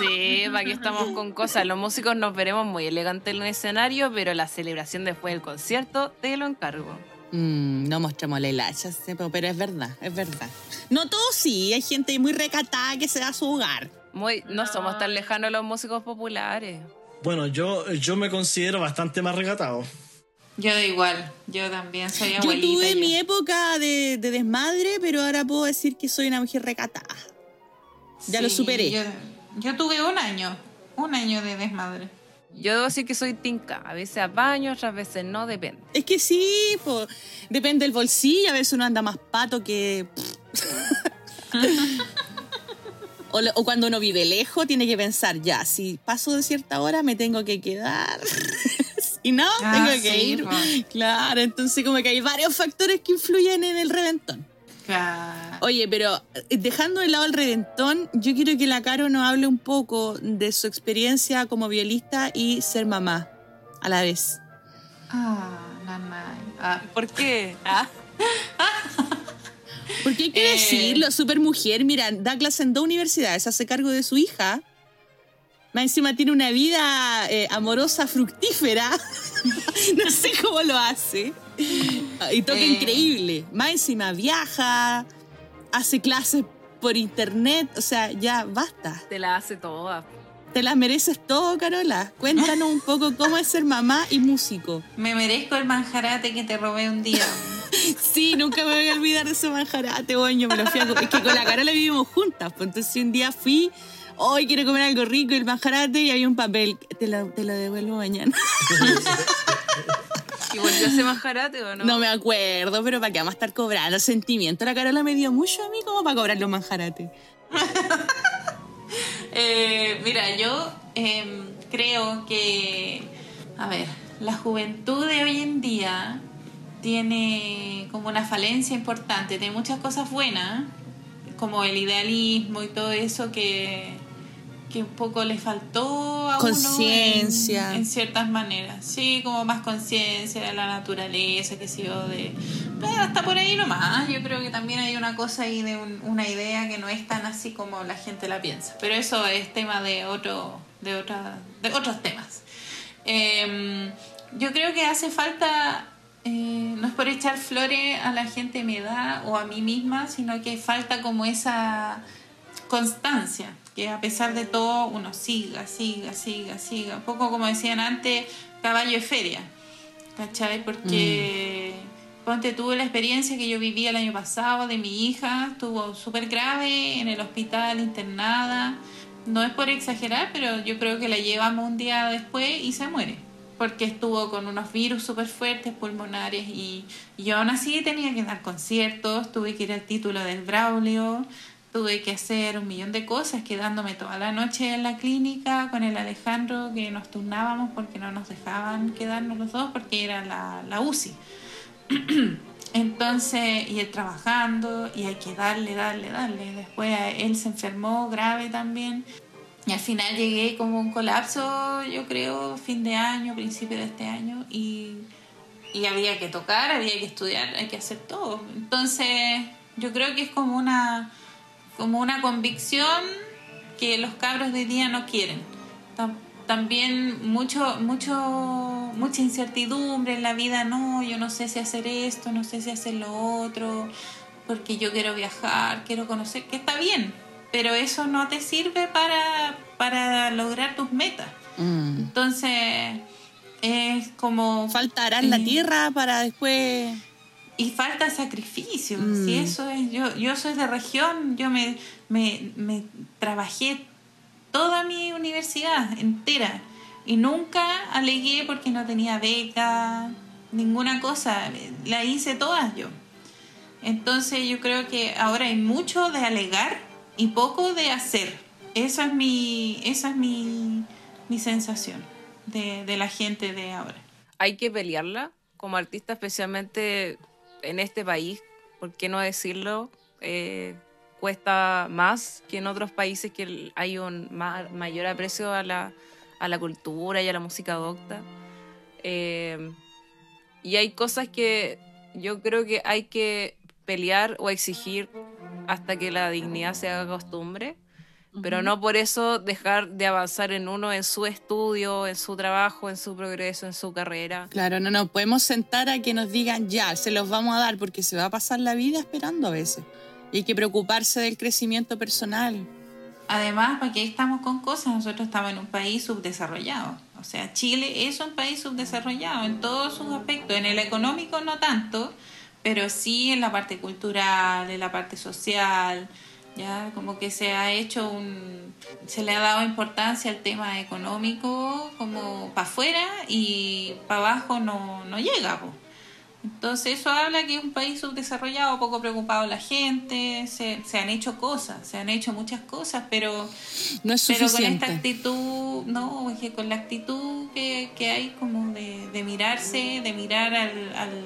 Sí, que estamos con cosas. Los músicos nos veremos muy elegantes en el escenario, pero la celebración después del concierto te lo encargo. Mm, no mostramos la hilacha, pero es verdad, es verdad. No todos sí, hay gente muy recatada que se da a su hogar. Muy, no somos tan lejanos los músicos populares. Bueno, yo, yo me considero bastante más recatado. Yo da igual, yo también soy Yo abuelita. tuve yo. mi época de, de desmadre, pero ahora puedo decir que soy una mujer recatada. Ya lo superé. Yo, yo tuve un año, un año de desmadre. Yo debo decir que soy tinca. A veces apaño, otras veces no, depende. Es que sí, po, depende del bolsillo, a veces uno anda más pato que... o, cuando uno vive lejos, tiene que pensar, ya, si paso de cierta hora me tengo que quedar. si no, Ah, tengo que sí, ir. po. Claro, entonces como que hay varios factores que influyen en el reventón. Claro. Oye, pero eh, dejando de lado el reventón, yo quiero que la Caro nos hable un poco de su experiencia como violista y ser mamá a la vez. Ah, nanay. Ah, ¿Por qué? Ah, Porque hay que Eh. decirlo, super mujer, mira, da clase en dos universidades, hace cargo de su hija. Más encima tiene una vida eh, amorosa fructífera. no sé cómo lo hace. Y toca Eh. increíble. Más encima viaja, hace clases por internet. O sea, ya basta. te la hace toda. Te las mereces todo, Carola. Cuéntanos un poco cómo es ser mamá y músico. me merezco el manjarate que te robé un día. Sí, nunca me voy a olvidar de ese manjarate, boño. Me lo fui a Es que con la Carola vivimos juntas. Pues entonces un día fui, hoy quiero comer algo rico, el manjarate, y había un papel. Te lo, te lo devuelvo mañana. ¿Y volvió a ese manjarate o no? No me acuerdo, pero ¿para qué vamos a estar cobrando sentimiento? La Carola me dio mucho a mí como para cobrar los manjarates. Eh, mira, yo em, creo que, a ver, la juventud de hoy en día tiene como una falencia importante, tiene muchas cosas buenas, como el idealismo y todo eso que, que un poco le faltó a en- Conciencia. en, ciertas maneras. Sí, como más conciencia de la naturaleza, que sé yo, de... Pero hasta por ahí nomás. Yo creo que también hay una cosa ahí de un- una idea que no es tan así como la gente la piensa. Pero eso es tema de otro, de otra, de otros temas. Em, yo creo que hace falta, eh, no es por echar flores a la gente de mi edad o a mí misma, sino que falta como esa constancia, que a pesar de todo uno siga, siga, siga, siga. Un poco como decían antes, caballo de feria, ¿cachai? Porque ponte tuve la experiencia que yo viví el año pasado de mi hija, estuvo súper grave en el hospital, internada. No es por exagerar, pero yo creo que la llevamos un día después y se muere. porque estuvo con unos virus súper fuertes pulmonares y, y yo aún así tenía que dar conciertos, tuve que ir al título del Braulio, tuve que hacer un millón de cosas, quedándome toda la noche en la clínica con el Alejandro, que nos turnábamos porque no nos dejaban quedarnos los dos porque era la, la UCI. Entonces, y él trabajando, y hay que darle, darle, darle. Después él se enfermó grave también. Y al final llegué como un colapso, yo creo, fin de año, principio de este año, y, y había que tocar, había que estudiar, hay que hacer todo. Entonces, yo creo que es como una, como una convicción que los cabros de hoy día no quieren. Tam- También mucho, mucho, mucha incertidumbre en la vida, no, yo no sé si hacer esto, no sé si hacer lo otro, porque yo quiero viajar, quiero conocer, que está bien, pero eso no te sirve para, para lograr tus metas. Mm. Entonces, es como... Falta arar la tierra para después. Y falta sacrificio. Mm. Si eso es, yo, yo soy de región, yo me, me, me trabajé toda mi universidad entera y nunca alegué porque no tenía beca, ninguna cosa, la hice todas yo. Entonces yo creo que ahora hay mucho de alegar y poco de hacer. Esa es mi, esa es mi, mi sensación de, de la gente de ahora. hay que pelearla como artista, especialmente en este país, ¿por qué no decirlo? Eh, cuesta más que en otros países que hay un ma- mayor aprecio a la, a la cultura y a la música docta. Eh, y hay cosas que yo creo que hay que pelear o exigir hasta que la dignidad se haga costumbre pero no por eso dejar de avanzar en uno, en su estudio, en su trabajo, en su progreso, en su carrera. Claro, no nos podemos sentar a que nos digan ya, se los vamos a dar, porque se va a pasar la vida esperando a veces. Y hay que preocuparse del crecimiento personal. Además, porque ahí estamos con cosas, nosotros estamos en un país subdesarrollado. O sea, Chile es un país subdesarrollado en todos sus aspectos. En el económico no tanto, pero sí en la parte cultural, en la parte social. Ya, como que se ha hecho un. Se le ha dado importancia al tema económico como para afuera y para abajo no, no llega. po. Entonces eso habla que es un país subdesarrollado, poco preocupado la gente, se, se han hecho cosas, se han hecho muchas cosas, pero, No es pero con esta actitud, no, es que con la actitud que, que hay como de, de mirarse, de mirar al, al,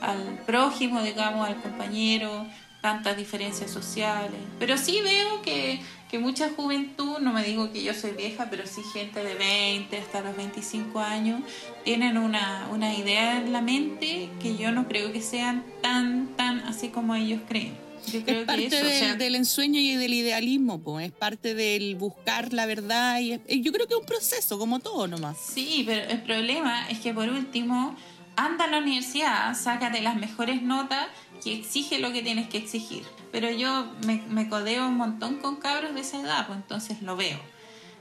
al prójimo, digamos, al compañero, tantas diferencias sociales. Pero sí veo que, que mucha juventud, no me digo que yo soy vieja, pero sí gente de 20 hasta los 25 años, tienen una, una idea en la mente que yo no creo que sean tan, tan así como ellos creen. Yo creo Es parte que eso, o del, sea, del ensueño y del idealismo, po. es parte del buscar la verdad. y es- Yo creo que es un proceso, como todo nomás. Sí, pero el problema es que por último, anda a la universidad, sácate las mejores notas que exige lo que tienes que exigir. Pero yo me, me codeo un montón con cabros de esa edad, pues entonces lo veo.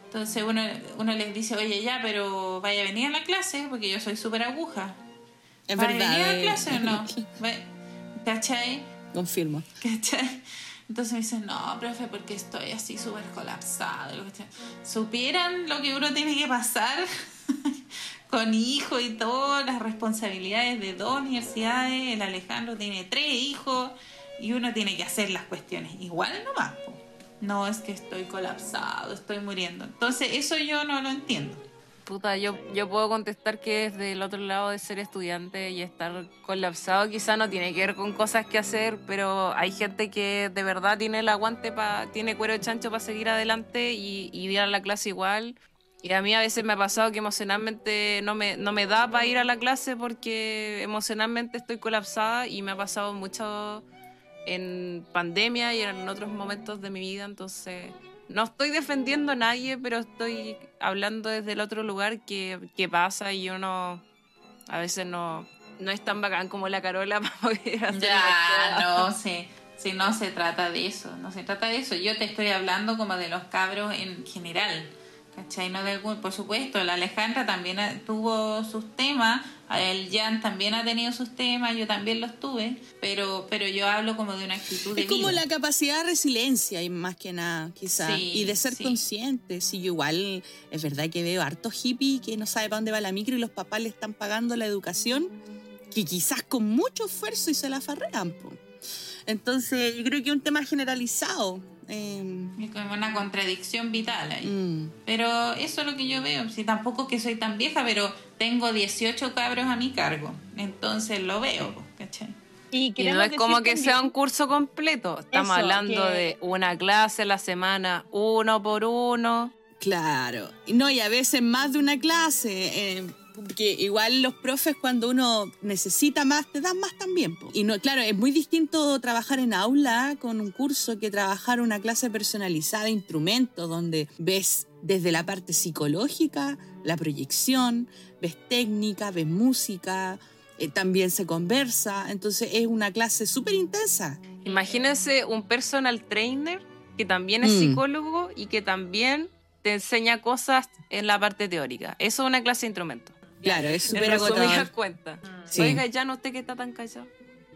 Entonces uno, uno les dice, oye, ya, pero vaya a venir a la clase, porque yo soy súper aguja. Es ¿Vaya verdad. a venir a la eh, clase o no? ¿Cachai? Confirmo. ¿Cachai? Entonces me dicen, no, profe, porque estoy así súper colapsado. Supieran lo que uno tiene que pasar con hijo y todas las responsabilidades de dos universidades. El Alejandro tiene tres hijos y uno tiene que hacer las cuestiones igual nomás. po. No es que estoy colapsado, estoy muriendo. Entonces eso yo no lo entiendo. Puta, yo, yo puedo contestar que desde el otro lado de ser estudiante y estar colapsado quizá no tiene que ver con cosas que hacer, pero hay gente que de verdad tiene el aguante, pa, tiene cuero de chancho para seguir adelante y, y ir a la clase igual. Y a mí a veces me ha pasado que emocionalmente no me, no me da para ir a la clase porque emocionalmente estoy colapsada y me ha pasado mucho en pandemia y en otros momentos de mi vida, entonces no estoy defendiendo a nadie, pero estoy hablando desde el otro lugar que, que pasa y uno a veces no, no es tan bacán como la Carola para poder hacer Ya, no sé. Si no se trata de eso, no se trata de eso. Yo te estoy hablando como de los cabros en general. ¿Cachai? No de, por supuesto, la Alejandra también ha- tuvo sus temas, el Jan también ha tenido sus temas, yo también los tuve, pero, pero yo hablo como de una actitud de Es como vida. la capacidad de resiliencia y más que nada, quizás. Sí, y de ser sí. consciente. Sí, yo igual es verdad que veo harto hippie que no sabe para dónde va la micro y los papás le están pagando la educación, que quizás con mucho esfuerzo y se la farrean. po. Entonces, yo creo que es un tema generalizado. Eh, Es como una contradicción vital ahí. mm. Pero eso es lo que yo veo. Si tampoco es que soy tan vieja, pero tengo 18 cabros a mi cargo. Entonces lo veo, ¿cachai? Y no es como que sea un curso completo. Estamos Eso, hablando que- de una clase a la semana, uno por uno. Claro, Y no, y a veces más de una clase, eh, porque igual los profes cuando uno necesita más, te dan más también. po. Y no, claro, es muy distinto trabajar en aula con un curso que trabajar una clase personalizada de instrumentos, donde ves desde la parte psicológica, la proyección, ves técnica, ves música, eh, también se conversa, entonces es una clase súper intensa. Imagínense un personal trainer que también es Mm. psicólogo y que también te enseña cosas en la parte teórica. Eso es una clase de instrumento. Claro, es súper agotador. cuentas. Sí. Oiga, ya no usted que está tan callado.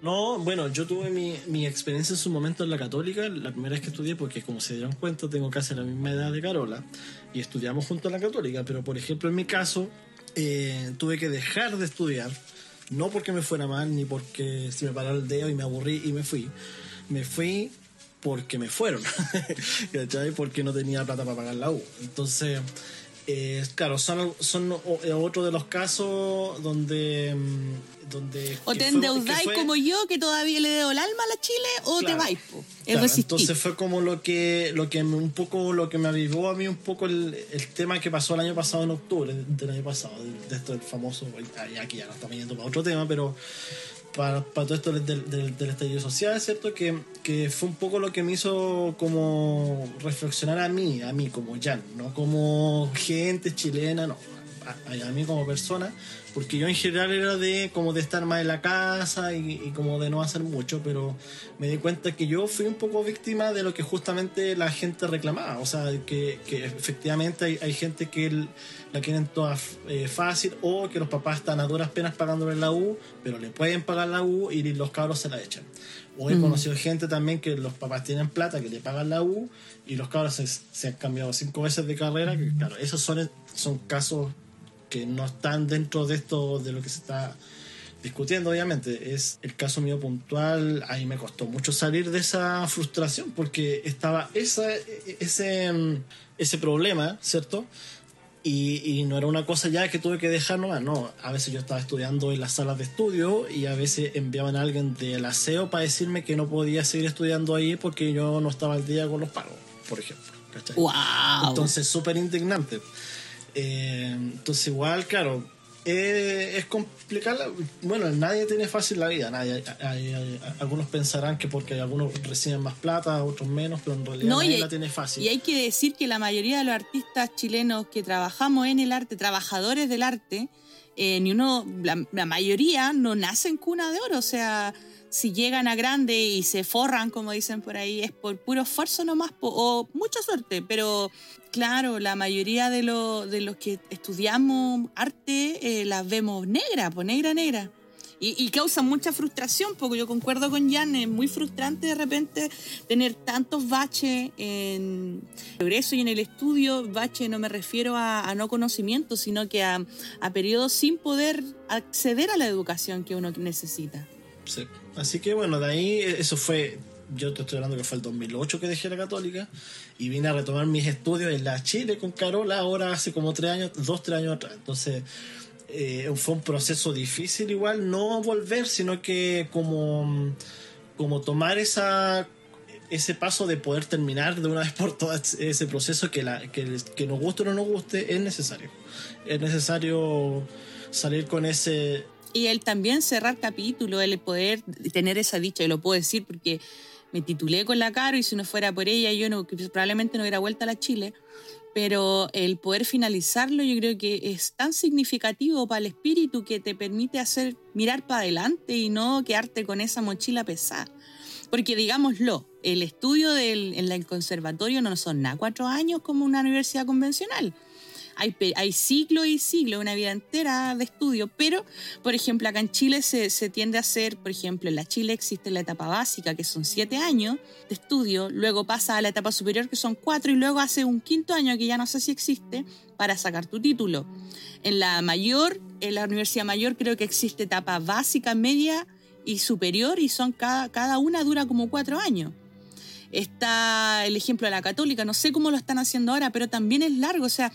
No, bueno, yo tuve mi, mi experiencia en su momento en la católica, la primera vez que estudié, porque como se dieron cuenta, tengo casi la misma edad de Carola, y estudiamos junto a la católica, pero por ejemplo en mi caso, eh, tuve que dejar de estudiar, no porque me fuera mal, ni porque se me paró el dedo y me aburrí y me fui, me fui porque me fueron, ¿cachai? Porque no tenía plata para pagar la U. Entonces, eh, claro, son, son eh, otro de los casos donde... mm, donde O te endeudáis fue- como yo, que todavía le debo el alma a la Chile, o te Claro. vais. po. Es Claro, entonces fue como lo que lo que un poco lo que me avivó a mí un poco el, el tema que pasó el año pasado en octubre del año pasado de, de esto del famoso aquí ya no estamos yendo para otro tema pero para, para todo esto del, del, estallido social cierto que, que fue un poco lo que me hizo como reflexionar a mí a mí como Jan no como gente chilena no a, a mí como persona porque yo en general era de como de estar más en la casa y, y como de no hacer mucho, pero me di cuenta que yo fui un poco víctima de lo que justamente la gente reclamaba, o sea, que, que efectivamente hay, hay gente que el- la quieren toda eh, fácil o que los papás están a duras penas pagándole la U, pero le pueden pagar la U y los cabros se la echan. O he conocido gente también que los papás tienen plata, que le pagan la U y los cabros se, se han cambiado cinco veces de carrera, que claro, esos son, son casos que no están dentro de esto de lo que se está discutiendo obviamente es el caso mío puntual ahí me costó mucho salir de esa frustración porque estaba esa, ese ese problema cierto y, y no era una cosa ya que tuve que dejar nomás, no. A veces yo estaba estudiando en las salas de estudio y a veces enviaban a alguien del aseo para decirme que no podía seguir estudiando ahí porque yo no estaba al día con los pagos, por ejemplo. ¿cachai? ¡Wow! Entonces, súper indignante. Eh, entonces, igual, claro, eh, es complicado. Bueno, nadie tiene fácil la vida. Nadie, hay- hay- algunos pensarán que porque algunos reciben más plata, otros menos, pero en realidad No, nadie hay- la tiene fácil. Y hay que decir que la mayoría de los artistas chilenos que trabajamos en el arte, trabajadores del arte, eh, ni uno, la, la mayoría no nacen cuna de oro. O sea, si llegan a grande y se forran, como dicen por ahí, es por puro esfuerzo nomás, o mucha suerte. Pero claro, la mayoría de, lo- de los que estudiamos arte eh, las vemos negra, pues negra, negra. Y, y causa mucha frustración, porque yo concuerdo con Jan, es muy frustrante de repente tener tantos baches en el progreso y en el estudio. Bache no me refiero a, a no conocimiento, sino que a, a periodos sin poder acceder a la educación que uno necesita. Sí. Así que bueno, de ahí eh, eso fue, yo te estoy hablando que fue el 2008 que dejé la católica y vine a retomar mis estudios en la Chile con Carola ahora hace como tres años, dos, tres años atrás. Entonces eh, fue un proceso difícil igual, no volver, sino que como, como tomar esa ese paso de poder terminar de una vez por todas ese proceso que, la, que, que nos guste o no nos guste es necesario. Es necesario salir con ese Y él también cerrar capítulo, el poder tener esa dicha, y lo puedo decir porque me titulé con la Caro y si no fuera por ella yo no, probablemente no hubiera vuelto a la Chile. Pero el poder finalizarlo yo creo que es tan significativo para el espíritu que te permite hacer mirar para adelante y no quedarte con esa mochila pesada. Porque digámoslo, el estudio del, en el conservatorio no son nada cuatro años como una universidad convencional. Hay, hay ciclo y ciclo, una vida entera de estudio, pero, por ejemplo, acá en Chile se, se tiende a hacer, por ejemplo, en la Chile existe la etapa básica, que son siete años de estudio, luego pasa a la etapa superior, que son cuatro, y luego hace un quinto año, que ya no sé si existe, para sacar tu título. En la mayor, en la Universidad Mayor, creo que existe etapa básica, media y superior, y son cada, cada una dura como cuatro años. Está el ejemplo de la católica, no sé cómo lo están haciendo ahora, pero también es largo. O sea,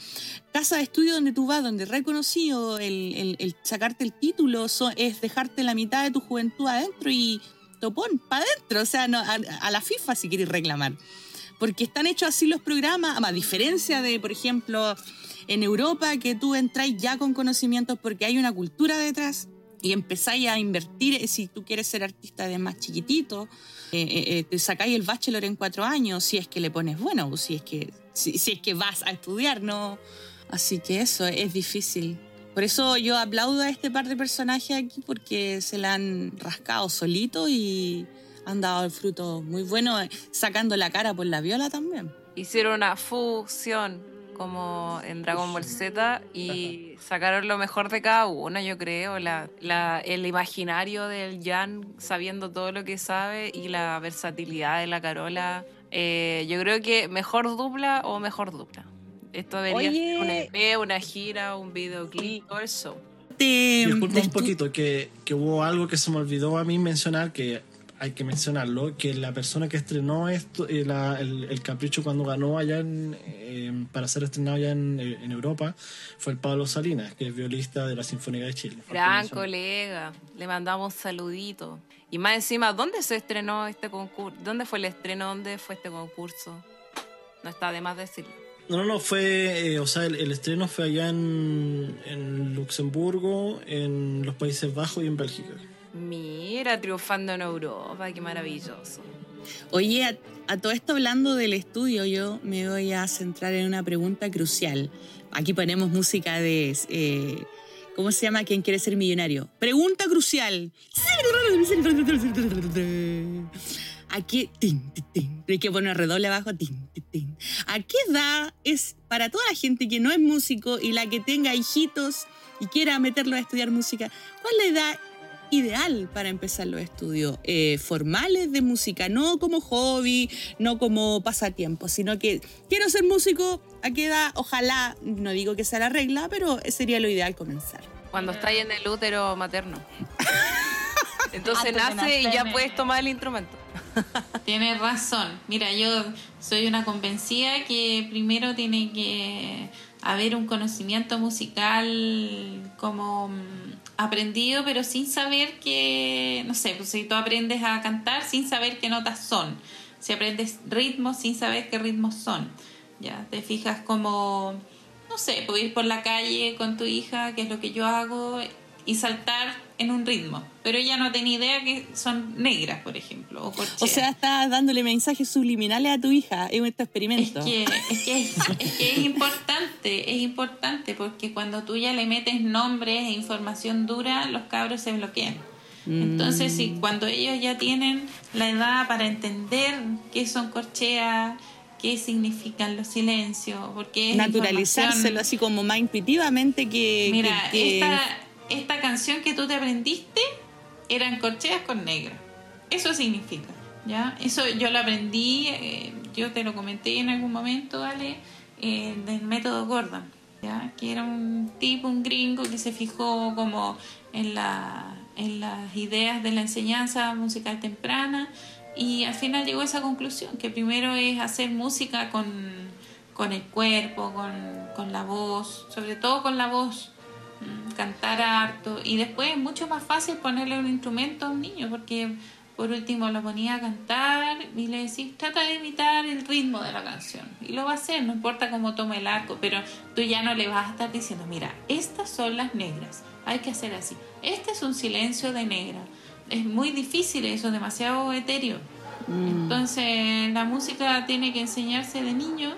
casa de estudio donde tú vas, donde reconocido el, el- sacarte el título es dejarte la mitad de tu juventud adentro y topón, para adentro. O sea, no, a, a la FIFA si quieres reclamar. Porque están hechos así los programas, a diferencia de, por ejemplo, en Europa, que tú entras ya con conocimientos porque hay una cultura detrás y empezáis a invertir, eh, si tú quieres ser artista de más chiquitito, eh, eh, eh, te sacáis el bachelor en cuatro años, si es que le pones bueno, o si es que, si, si es que vas a estudiar, ¿no? Así que eso es difícil. Por eso yo aplaudo a este par de personajes aquí porque se la han rascado solito y han dado el fruto muy bueno, eh, sacando la cara por la viola también. Hicieron una fusión como en Dragon Ball Z y sacaron lo mejor de cada uno, yo creo. La, la- el imaginario del Jan sabiendo todo lo que sabe y la versatilidad de la Carola. Eh, yo creo que mejor dupla o mejor dupla. Esto debería Oye. ser un EP, una gira, un videoclip, todo. Te- Disculpa un poquito, que, que hubo algo que se me olvidó a mí mencionar, que hay que mencionarlo, que la persona que estrenó esto, eh, la- el, el Capricho cuando ganó allá en, eh, para ser estrenado allá en, eh, en Europa, fue el Pablo Salinas, que es violista de la Sinfónica de Chile. Gran colega, le mandamos saluditos. Y más encima, ¿dónde se estrenó este concurso? ¿Dónde fue el estreno? ¿Dónde fue este concurso? No está de más decirlo. No, no, no, fue, eh, o sea, el, el estreno fue allá en, en Luxemburgo, en los Países Bajos y en Bélgica. Mira, triunfando en Europa, qué maravilloso. Oye, a, todo esto hablando del estudio, yo me voy a centrar en una pregunta crucial. Aquí ponemos música de... eh, ¿Cómo se llama? ¿Quién quiere ser millonario? Pregunta crucial. ¿A qué? tin, tin, tin. Hay que abajo. ¿A qué edad es para toda la gente que no es músico y la que tenga hijitos y quiera meterlo a estudiar música? ¿Cuál es la edad ideal para empezar los estudios eh, formales de música, no como hobby, no como pasatiempo, sino que quiero ser músico, a qué edad, ojalá, no digo que sea la regla, pero sería lo ideal comenzar. Cuando está ahí en el útero materno. Entonces nace y ya puedes tomar el instrumento. Tienes razón. Mira, yo soy una convencida que primero tiene que haber un conocimiento musical como mm, aprendido, pero sin saber que, no sé, pues si tú aprendes a cantar sin saber qué notas son, si aprendes ritmos sin saber qué ritmos son, ya te fijas como, no sé, puedes ir por la calle con tu hija, que es lo que yo hago, y saltar en un ritmo, pero ella no tiene idea que son negras, por ejemplo, o O sea, estás dándole mensajes subliminales a tu hija, es un Es experimento. que, es, que es, es que es importante, es importante porque cuando tú ya le metes nombres e información dura, los cabros se bloquean. Entonces, Mm. si cuando ellos ya tienen la edad para entender qué son corcheas, qué significan los silencios, porque es Naturalizárselo así como más intuitivamente que... Mira, que- que- esta, esta canción que tú te aprendiste eran corcheas con negra. Eso significa, ¿ya? Eso yo lo aprendí, eh, yo te lo comenté en algún momento, Ale, eh, del método Gordon, ¿ya? Que era un tipo, un gringo que se fijó como en, la, en las ideas de la enseñanza musical temprana y al final llegó a esa conclusión, que primero es hacer música con, con el cuerpo, con, con la voz, sobre todo con la voz, cantar harto y después es mucho más fácil ponerle un instrumento a un niño porque por último lo ponía a cantar y le decís trata de imitar el ritmo de la canción y lo va a hacer, no importa cómo tome el arco, pero tú ya no le vas a estar diciendo mira, estas son las negras, hay que hacer así, este es un silencio de negra, es muy difícil eso, demasiado etéreo. Mm. Entonces la música tiene que enseñarse de niño,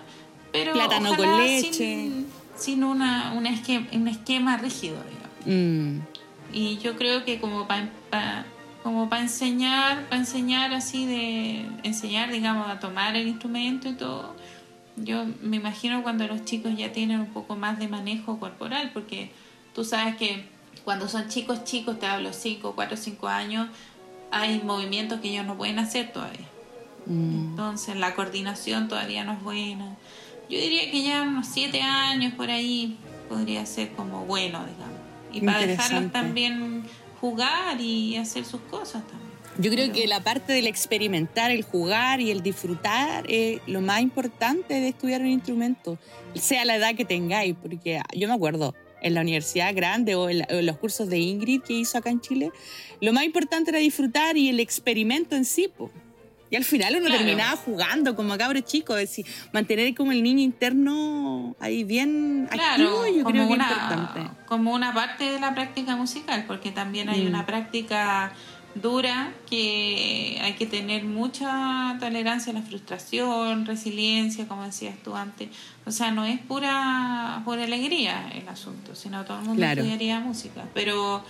pero Plátano ojalá con leche. sin, sin una, una esque- un esquema rígido, digamos. Mm. Y yo creo que como para como para enseñar, para enseñar así de enseñar, digamos, a tomar el instrumento y todo, Yo me imagino cuando los chicos ya tienen un poco más de manejo corporal, porque tú sabes que cuando son chicos chicos, te hablo 5, 4, 5 años, hay movimientos que ellos no pueden hacer todavía. Mm. Entonces la coordinación todavía no es buena. Yo diría que ya unos 7 años por ahí podría ser como bueno, digamos. Y para dejarlos también jugar y hacer sus cosas también. Yo creo que la parte del experimentar, el jugar y el disfrutar es lo más importante de estudiar un instrumento, sea la edad que tengáis, porque yo me acuerdo en la universidad grande o en, la- en los cursos de Ingrid que hizo acá en Chile, lo más importante era disfrutar y el experimento en sí. po. Y al final uno Claro. terminaba jugando como cabro chico, es decir, mantener como el niño interno ahí bien Claro, activo, yo como, creo que es una, importante. como una parte de la práctica musical, porque también hay Mm. una práctica dura que hay que tener mucha tolerancia a la frustración, resiliencia, como decías tú antes. O sea, no es pura, pura alegría el asunto, sino todo el mundo Claro. estudiaría música. Pero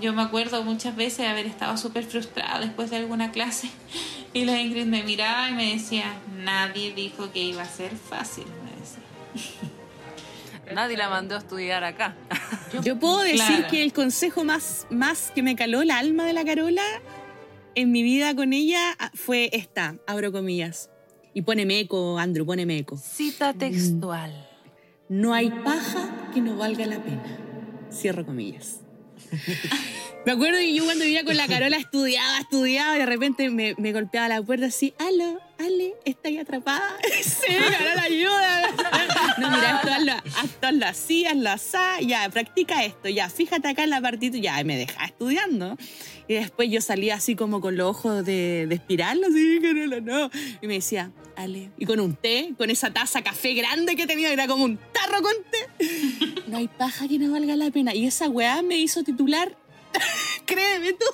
yo me acuerdo muchas veces de haber estado súper frustrada después de alguna clase y la Ingrid me miraba y me decía, nadie dijo que iba a ser fácil, me decía. Nadie la mandó a estudiar acá. Yo puedo decir Claro. que el consejo más, más que me caló el alma de la Carola en mi vida con ella fue esta, abro comillas. Y poneme eco, Andrew, poneme eco. Cita textual. No hay paja que no valga la pena. Cierro comillas. Me acuerdo que yo cuando vivía con la Carola estudiaba, estudiaba y de repente me, golpeaba la puerta así, aló, Ale, ¿estáis atrapada? sí, Carola, ayuda. No, mira, esto hazlo, hazlo así, hazlo así, ya, practica esto, ya, fíjate acá en la partita, ya, me dejaba estudiando. Y después yo salía así como con los ojos de, de espiral, así, Carola, no. Y me decía, Ale, y con un té, con esa taza café grande que tenía, era como un tarro con té. No hay paja que no valga la pena. Y esa weá me hizo titular. Créeme tú.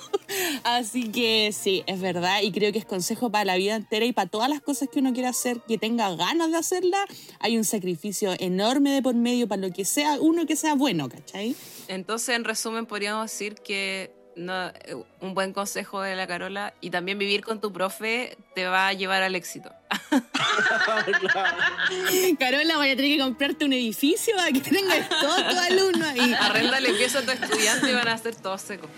Así que sí, es verdad. Y creo que es consejo para la vida entera y para todas las cosas que uno quiera hacer, que tenga ganas de hacerla. Hay un sacrificio enorme de por medio para lo que sea uno que sea bueno, ¿cachai? Entonces, en resumen, podríamos decir que no- eh, un buen consejo de la Carola y también vivir con tu profe te va a llevar al éxito. Carola, voy a tener que comprarte un edificio para que tengas todos tus alumnos ahí. Arréndale pieza a tu estudiante y van a ser todos secos.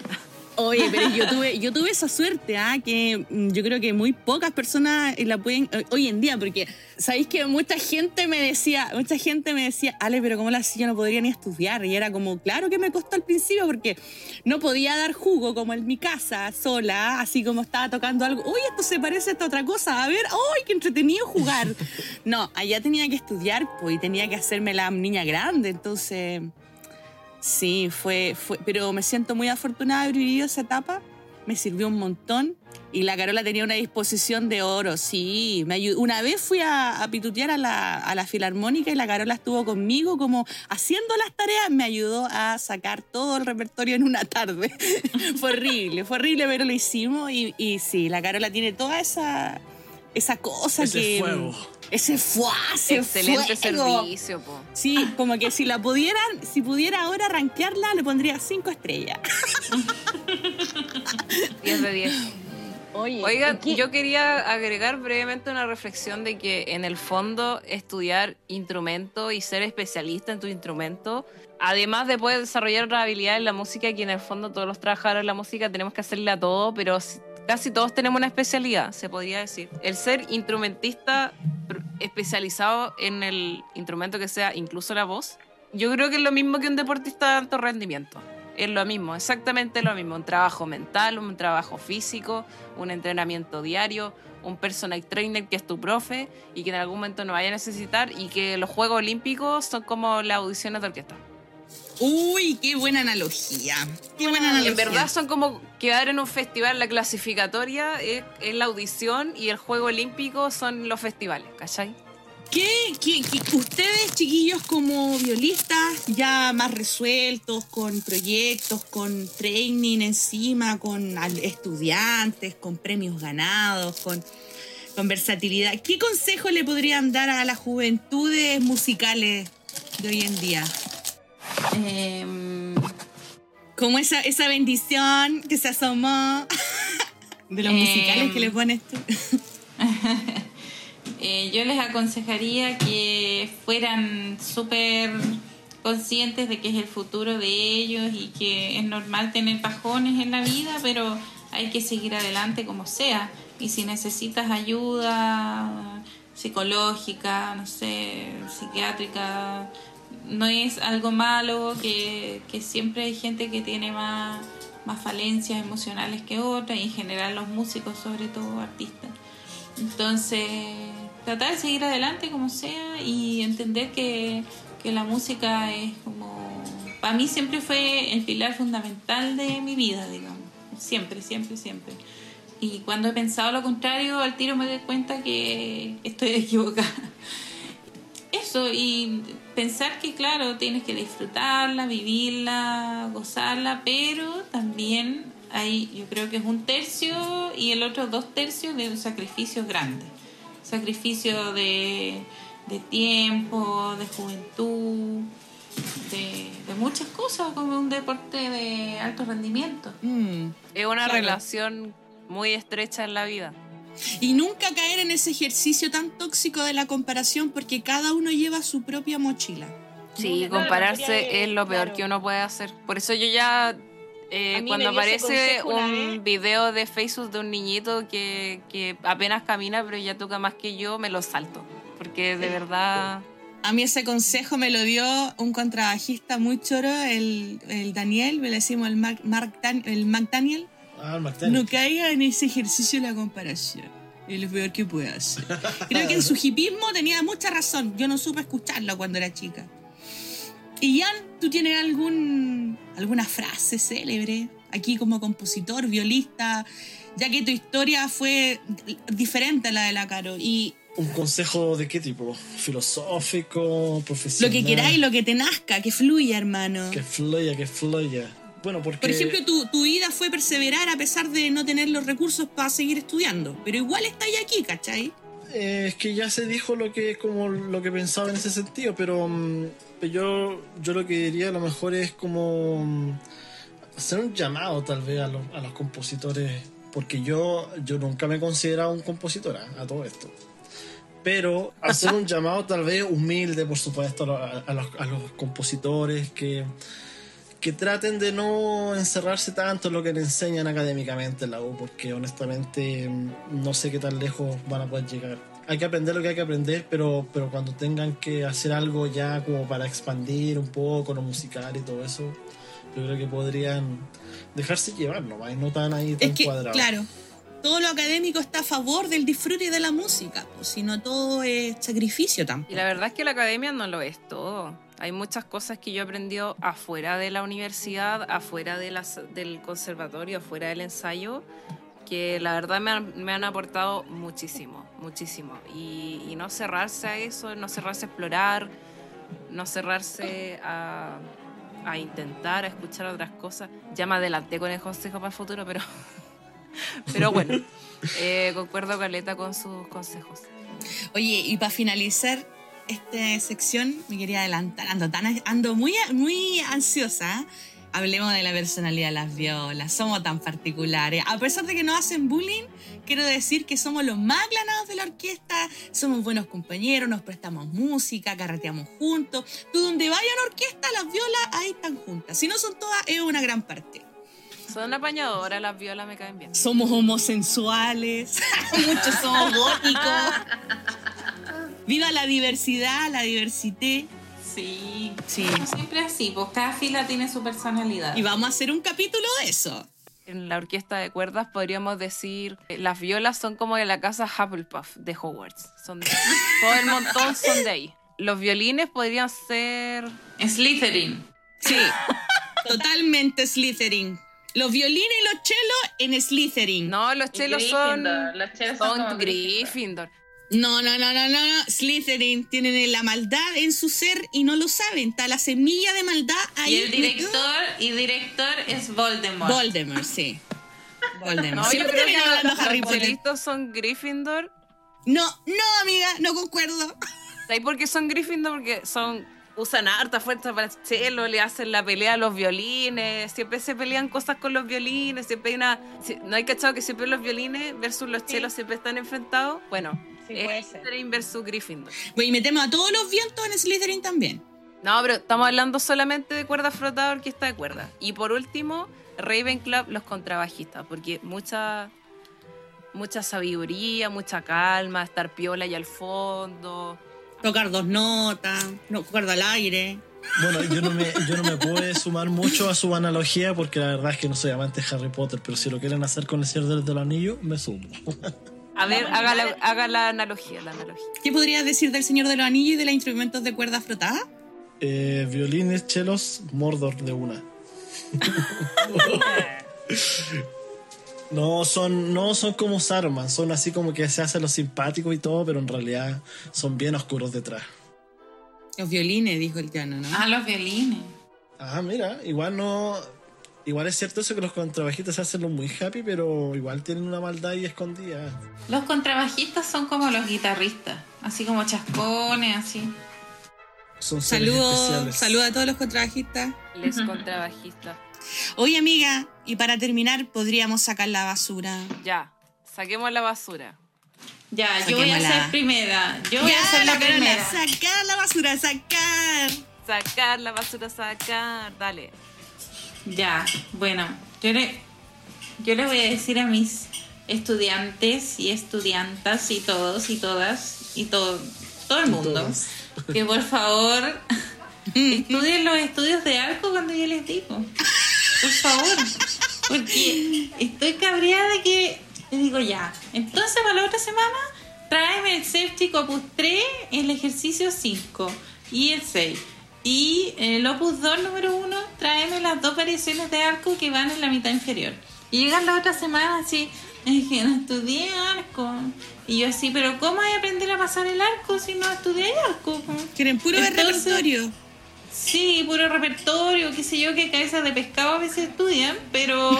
Oye, pero yo tuve, yo tuve esa suerte, ¿ah? que mm, yo creo que muy pocas personas la pueden eh, hoy en día, porque sabéis que mucha gente me decía, mucha gente me decía, Ale, pero ¿cómo la hacía? Yo no podría ni estudiar. Y era como, claro que me costó al principio, porque no podía dar jugo como en mi casa, sola, así como estaba tocando algo. Uy, esto se parece a esta otra cosa. A ver, ¡ay, qué entretenido jugar! No, allá tenía que estudiar, pues, y tenía que hacerme la niña grande, entonces. Sí, fue, fue, pero me siento muy afortunada de haber vivido esa etapa. Me sirvió un montón. Y la Carola tenía una disposición de oro, sí. Me ayudó. Una vez fui a, a pitutear a la, a la filarmónica y la Carola estuvo conmigo como haciendo las tareas. Me ayudó a sacar todo el repertorio en una tarde. fue horrible, fue horrible, pero lo hicimos. Y, y sí, la Carola tiene toda esa, esa cosa Ese que... fuego. Ese fuego, ese Excelente fuego. servicio, po. Sí, como que si la pudieran, si pudiera ahora rankearla, le pondría cinco estrellas. 10 de 10. Oye, Oigan, ¿y qué- yo quería agregar brevemente una reflexión de que en el fondo estudiar instrumento y ser especialista en tu instrumento, además de poder desarrollar otra habilidad en la música, que en el fondo todos los trabajadores de la música tenemos que hacerle a todo, pero casi todos tenemos una especialidad, se podría decir. El ser instrumentista especializado en el instrumento que sea, incluso la voz, yo creo que es lo mismo que un deportista de alto rendimiento. Es lo mismo, exactamente lo mismo. Un trabajo mental, un trabajo físico, un entrenamiento diario, un personal trainer que es tu profe y que en algún momento no vaya a necesitar y que los Juegos Olímpicos son como las audiciones de orquesta. Uy, qué buena analogía. Qué buena analogía. En verdad son como quedar en un festival, la clasificatoria es, es la audición y el Juego Olímpico son los festivales, ¿cachai? ¿Qué, qué- qué- ustedes, chiquillos, como violistas, ya más resueltos, con proyectos, con training encima, con estudiantes, con premios ganados, con, con versatilidad, ¿qué consejo le podrían dar a las juventudes musicales de hoy en día? Em, Como esa, esa bendición que se asomó de los Em. musicales que le pones tú. Eh, yo les aconsejaría que fueran súper conscientes de que es el futuro de ellos y que es normal tener bajones en la vida, pero hay que seguir adelante como sea. Y si necesitas ayuda psicológica, no sé, psiquiátrica, no es algo malo, que, siempre hay gente que tiene más, más falencias emocionales que otras, y en general los músicos, sobre todo artistas. Entonces, tratar de seguir adelante como sea y entender que, que la música es como... Para mí siempre fue el pilar fundamental de mi vida, digamos. Siempre, siempre, siempre. Y cuando he pensado lo contrario, al tiro me doy cuenta que estoy equivocada. Eso, y pensar que, claro, tienes que disfrutarla, vivirla, gozarla, pero también hay, yo creo que es un tercio y el otro dos tercios de un sacrificio grande. Sacrificio de, de tiempo, de juventud, de, de muchas cosas, como un deporte de alto rendimiento. Mm. Es una Claro. relación muy estrecha en la vida. Y nunca caer en ese ejercicio tan tóxico de la comparación porque cada uno lleva su propia mochila. Sí, compararse quería, es lo peor claro. que uno puede hacer. Por eso yo ya, eh, cuando aparece un video de Facebook de un niñito que, que apenas camina, pero ya toca más que yo, me lo salto. Porque de verdad... A mí ese consejo me lo dio un contrabajista muy choro, el, el Daniel, le decimos el Mark, Mark Dan- el Mac Daniel. Ah. No caiga en ese ejercicio de la comparación. Es lo peor que puede hacer. Creo que en su hipismo tenía mucha razón. Yo no supe escucharlo cuando era chica. Y Jan, ¿tú tienes algún, alguna frase célebre aquí como compositor, violista? Ya que tu historia fue diferente a la de la Caro. Y ¿Un consejo de qué tipo? ¿Filosófico? lo ¿Profesional? que queráis, lo que te nazca, que fluya, hermano. Que fluya, que fluya. Bueno, porque... Por ejemplo, tu, tu vida fue perseverar a pesar de no tener los recursos para seguir estudiando. Pero igual estáis aquí, ¿cachai? Eh, es que ya se dijo lo que como lo que pensaba en ese sentido, pero mm, yo, yo lo que diría a lo mejor es como mm, hacer un llamado tal vez a los, a los compositores, porque yo, yo nunca me he considerado un compositor ¿ah? a todo esto. Pero hacer un llamado tal vez humilde, por supuesto, lo- a- a los, a los compositores que, que traten de no encerrarse tanto en lo que le enseñan académicamente en la U, porque honestamente mm, no sé qué tan lejos van a poder llegar. Hay que aprender lo que hay que aprender, pero, pero cuando tengan que hacer algo ya como para expandir un poco lo musical y todo eso, yo creo que podrían dejarse llevar nomás y no tan ahí tan Es que, cuadrados. claro, todo lo académico está a favor del disfrute de la música, pues, sino todo es sacrificio Y tampoco. la verdad es que la academia no lo es todo. Hay muchas cosas que yo he aprendido afuera de la universidad, afuera de las, del conservatorio, afuera del ensayo, que la verdad me han, me han aportado muchísimo, muchísimo. Y, y no cerrarse a eso, no cerrarse a explorar, no cerrarse a, a intentar, a escuchar otras cosas. Ya me adelanté con el consejo para el futuro, pero, pero bueno, eh, concuerdo Caleta con sus consejos. Oye, y para finalizar esta sección, me quería adelantar, ando, tan, ando muy, muy ansiosa. Hablemos de la personalidad de las violas, somos tan particulares. A pesar de que nos hacen bullying, quiero decir que somos los más aclanados de la orquesta, somos buenos compañeros, nos prestamos música, carreteamos juntos. Tú donde vaya una orquesta, las violas ahí están juntas. Si no son todas, es una gran parte. Son apañadoras, las violas me caen bien. Somos homosexuales, muchos somos góticos. Viva la diversidad, la diversidad. Sí, Sí. siempre así, pues cada fila tiene su personalidad. Y vamos a hacer un capítulo de eso. En la orquesta de cuerdas podríamos decir que las violas son como de la casa Hufflepuff de Hogwarts. Son de- todo el montón son de ahí. Los violines podrían ser Slytherin. Sí, totalmente Slytherin. Los violines y los chelos en Slytherin. No, los chelos son Gryffindor, Los chelos son, son como Gryffindor. No, no, no, no, no. Slytherin tienen la maldad en su ser y no lo saben. Está la semilla de maldad ahí. Y el director y director es Voldemort. Voldemort, sí. Voldemort. No, yo Siempre creo que terminan hablando de Harry los Potter. son Gryffindor. No, no, amiga, no concuerdo. ¿Sabes por qué son Gryffindor? Porque son usan harta fuerza para el chelo, le hacen la pelea a los violines, siempre se pelean cosas con los violines, siempre hay una... ¿No hay cachado que siempre los violines versus los chelos siempre están enfrentados? Bueno, Sí, puede Es ser. Slytherin versus Gryffindor. Pues, y metemos a todos los vientos en Slytherin también. No, pero estamos hablando solamente de cuerda frotada, orquesta de cuerda. Y por último, Ravenclaw, los contrabajistas, porque mucha mucha sabiduría, mucha calma, estar piola y al fondo. Tocar dos notas, no cuerda al aire. Bueno, yo no, me, yo no me puedo sumar mucho a su analogía porque la verdad es que no soy amante de Harry Potter, pero si lo quieren hacer con el Señor del, del Anillo, me sumo. A ver, haga la, haga la analogía, la analogía. ¿Qué podrías decir del Señor de los Anillos y de los instrumentos de cuerda frotada? Eh, violines, chelos, Mordor de una. No son, no son como Saruman, son así como que se hacen los simpáticos y todo, pero en realidad son bien oscuros detrás. Los violines, dijo el Llano, ¿no? Ah, los violines. Ah, mira, igual no. Igual es cierto eso que los contrabajistas se hacen los muy happy, pero igual tienen una maldad ahí escondida. Los contrabajistas son como los guitarristas, así como chascones, así. Son Saludos, especiales. saludos a todos los contrabajistas. Les contrabajistas. Oye, amiga, y para terminar, podríamos sacar la basura. Ya, saquemos la basura. Ya, yo voy a ser primera. Yo voy Ya, a ser la Carola, primera. Sacar la basura, sacar. Sacar la basura, sacar. Dale. Ya, bueno, yo le, yo le voy a decir a mis estudiantes y estudiantas y todos y todas y todo, todo el mundo Todos. que por favor estudien los estudios de arco cuando yo les digo. Por favor. Porque estoy cabreada de que les digo ya. Entonces para la otra semana tráeme el séptico opus 3, el ejercicio 5 y el 6. Y el opus 2 número 1, tráeme las dos variaciones de arco que van en la mitad inferior. Y llegan la otra semana así, es que no estudié arco. Y yo así, pero ¿cómo hay a aprender a pasar el arco si no estudié arco? Quieren puro Entonces- repertorio. Sí, puro repertorio, qué sé yo, que cabezas de pescado a veces estudian, pero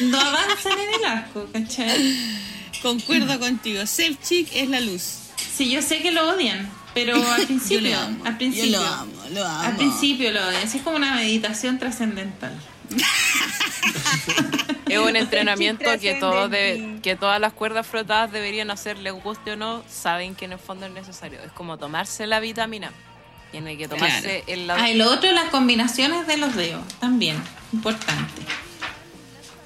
no avanzan en el arco, ¿cachai? Concuerdo contigo. Self-chick es la luz. Sí, yo sé que lo odian, pero al principio, al principio, Yo lo amo, lo amo. al principio lo odian. Sí, es como una meditación trascendental. Es un entrenamiento que, todos de- que todas las cuerdas frotadas deberían hacer, les guste o no, saben que en el fondo es necesario. Es como tomarse la vitamina. Tiene que tomarse el lado Ah, y lo otro, las combinaciones de los dedos, también, importante.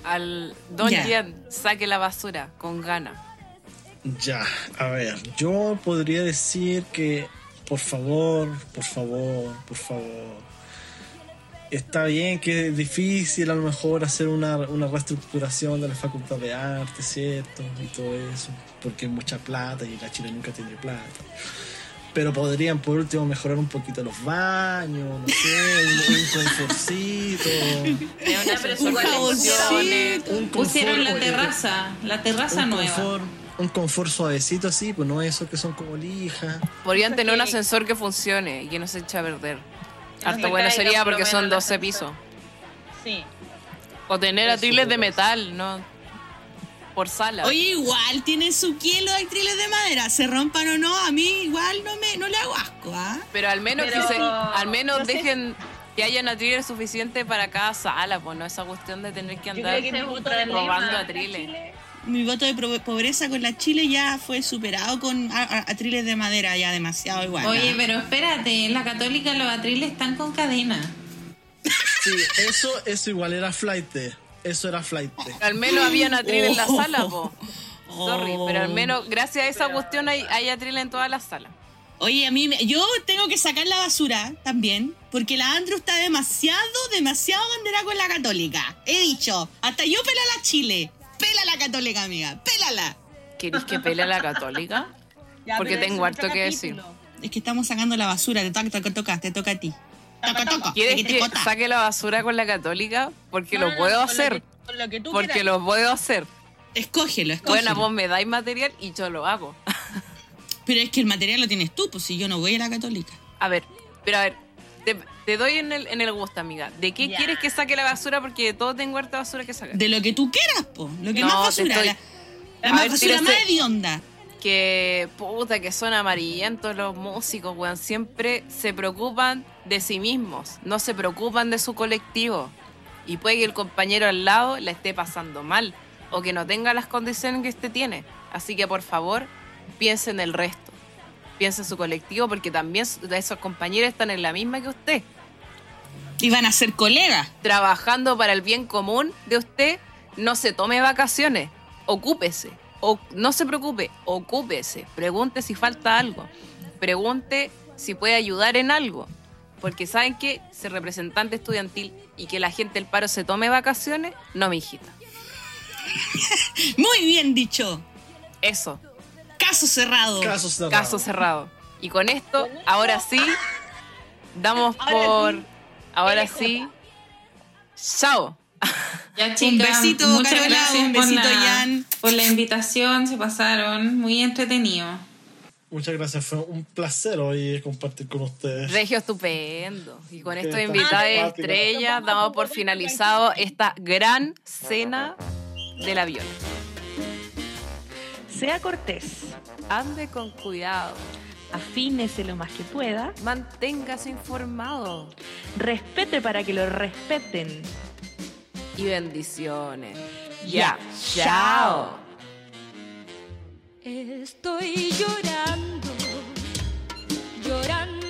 al Don. Jan, saque la basura con ganas. Ya, a ver, yo podría decir que, por favor, por favor, por favor. Está bien que es difícil a lo mejor hacer una, una reestructuración de la facultad de arte, ¿cierto? Y todo eso, porque hay mucha plata y la Chile nunca tiene plata. Pero podrían por último mejorar un poquito los baños, no sé, un, un confortcito. Es un funcione. Un Pusieron la terraza, la terraza un nueva. confort, un confort suavecito así, pues no esos que son como lija. Podrían tener un ascensor que funcione y que no se eche a perder. No Harto bueno sería porque son menos el 12 ascensor. pisos. Sí. O tener Eso, atriles de pues. metal, ¿no? Por sala. Oye, igual tienen su kilo de actriles de madera. Se rompan o no, a mí igual no me no le hago asco, ¿ah? Pero al menos Pero- que se, al menos no sé dejen que hayan atriles suficiente para cada sala, pues no esa cuestión de tener que andar que robando atriles. Mi voto de pobreza con la Chile ya fue superado con atriles de madera, ya demasiado igual. Oye, ¿ah? pero espérate, en la católica los atriles están con cadena. Sí, eso, eso igual era flight. Eso era flight. Al menos habían atriles en la sala, po. Oh. Sorry, pero al menos gracias a esa cuestión hay, hay atriles en todas las salas. Oye, a mí, me- yo tengo que sacar la basura también, porque la Andrew está demasiado, demasiado bandera con la católica. He dicho, hasta yo pela la Chile. Pela la católica, amiga, pélala. ¿Queréis que pelea la católica? Ya, Porque tengo harto que decir. Es que estamos sacando la basura, te toca, te toca, te toca a ti. ¿Quieres que saque la basura con la católica? Porque No, lo no, puedo con lo hacer. que- con lo que tú Porque quieras. lo puedo hacer. Escógelo, escógelo. Bueno, vos me dais material y yo lo hago. Pero es que el material lo tienes tú, pues si yo no voy a la católica. A ver, pero a ver, te, te doy en el, en el gusto, amiga. ¿De qué Ya. quieres que saque la basura? Porque de todo tengo harta basura que sacar. De lo que tú quieras, po. Lo que No, más basura. estoy- La, la más ver, basura tírese- más hedionda. Que puta, que son amarillentos los músicos, weón. Siempre se preocupan de sí mismos, no se preocupan de su colectivo. Y puede que el compañero al lado la esté pasando mal o que no tenga las condiciones que este tiene. Así que por favor, piense en el resto. Piense en su colectivo porque también esos compañeros están en la misma que usted. Y van a ser colegas. Trabajando para el bien común de usted, no se tome vacaciones. Ocúpese. O, no se preocupe, ocúpese. Pregunte si falta algo. Pregunte si puede ayudar en algo. Porque saben que ser representante estudiantil y que la gente del paro se tome vacaciones, no, mi hijita. Muy bien dicho. Eso, Caso cerrado. Caso cerrado. caso cerrado. Y con esto, ahora sí, damos por. Ahora sí. Chao. Ya, chicas, besito, muchas Carola, gracias un por besito, la- Jan. por la invitación, se pasaron muy entretenido. Muchas gracias, fue un placer hoy compartir con ustedes. Regio estupendo. Y con está invitados simpática. estrellas damos por finalizado esta gran cena de la viola. Sea cortés, Ande con cuidado. afínese lo más que pueda, Manténgase informado. respete para que lo respeten. Y bendiciones. Ya, Chao. Estoy llorando, llorando.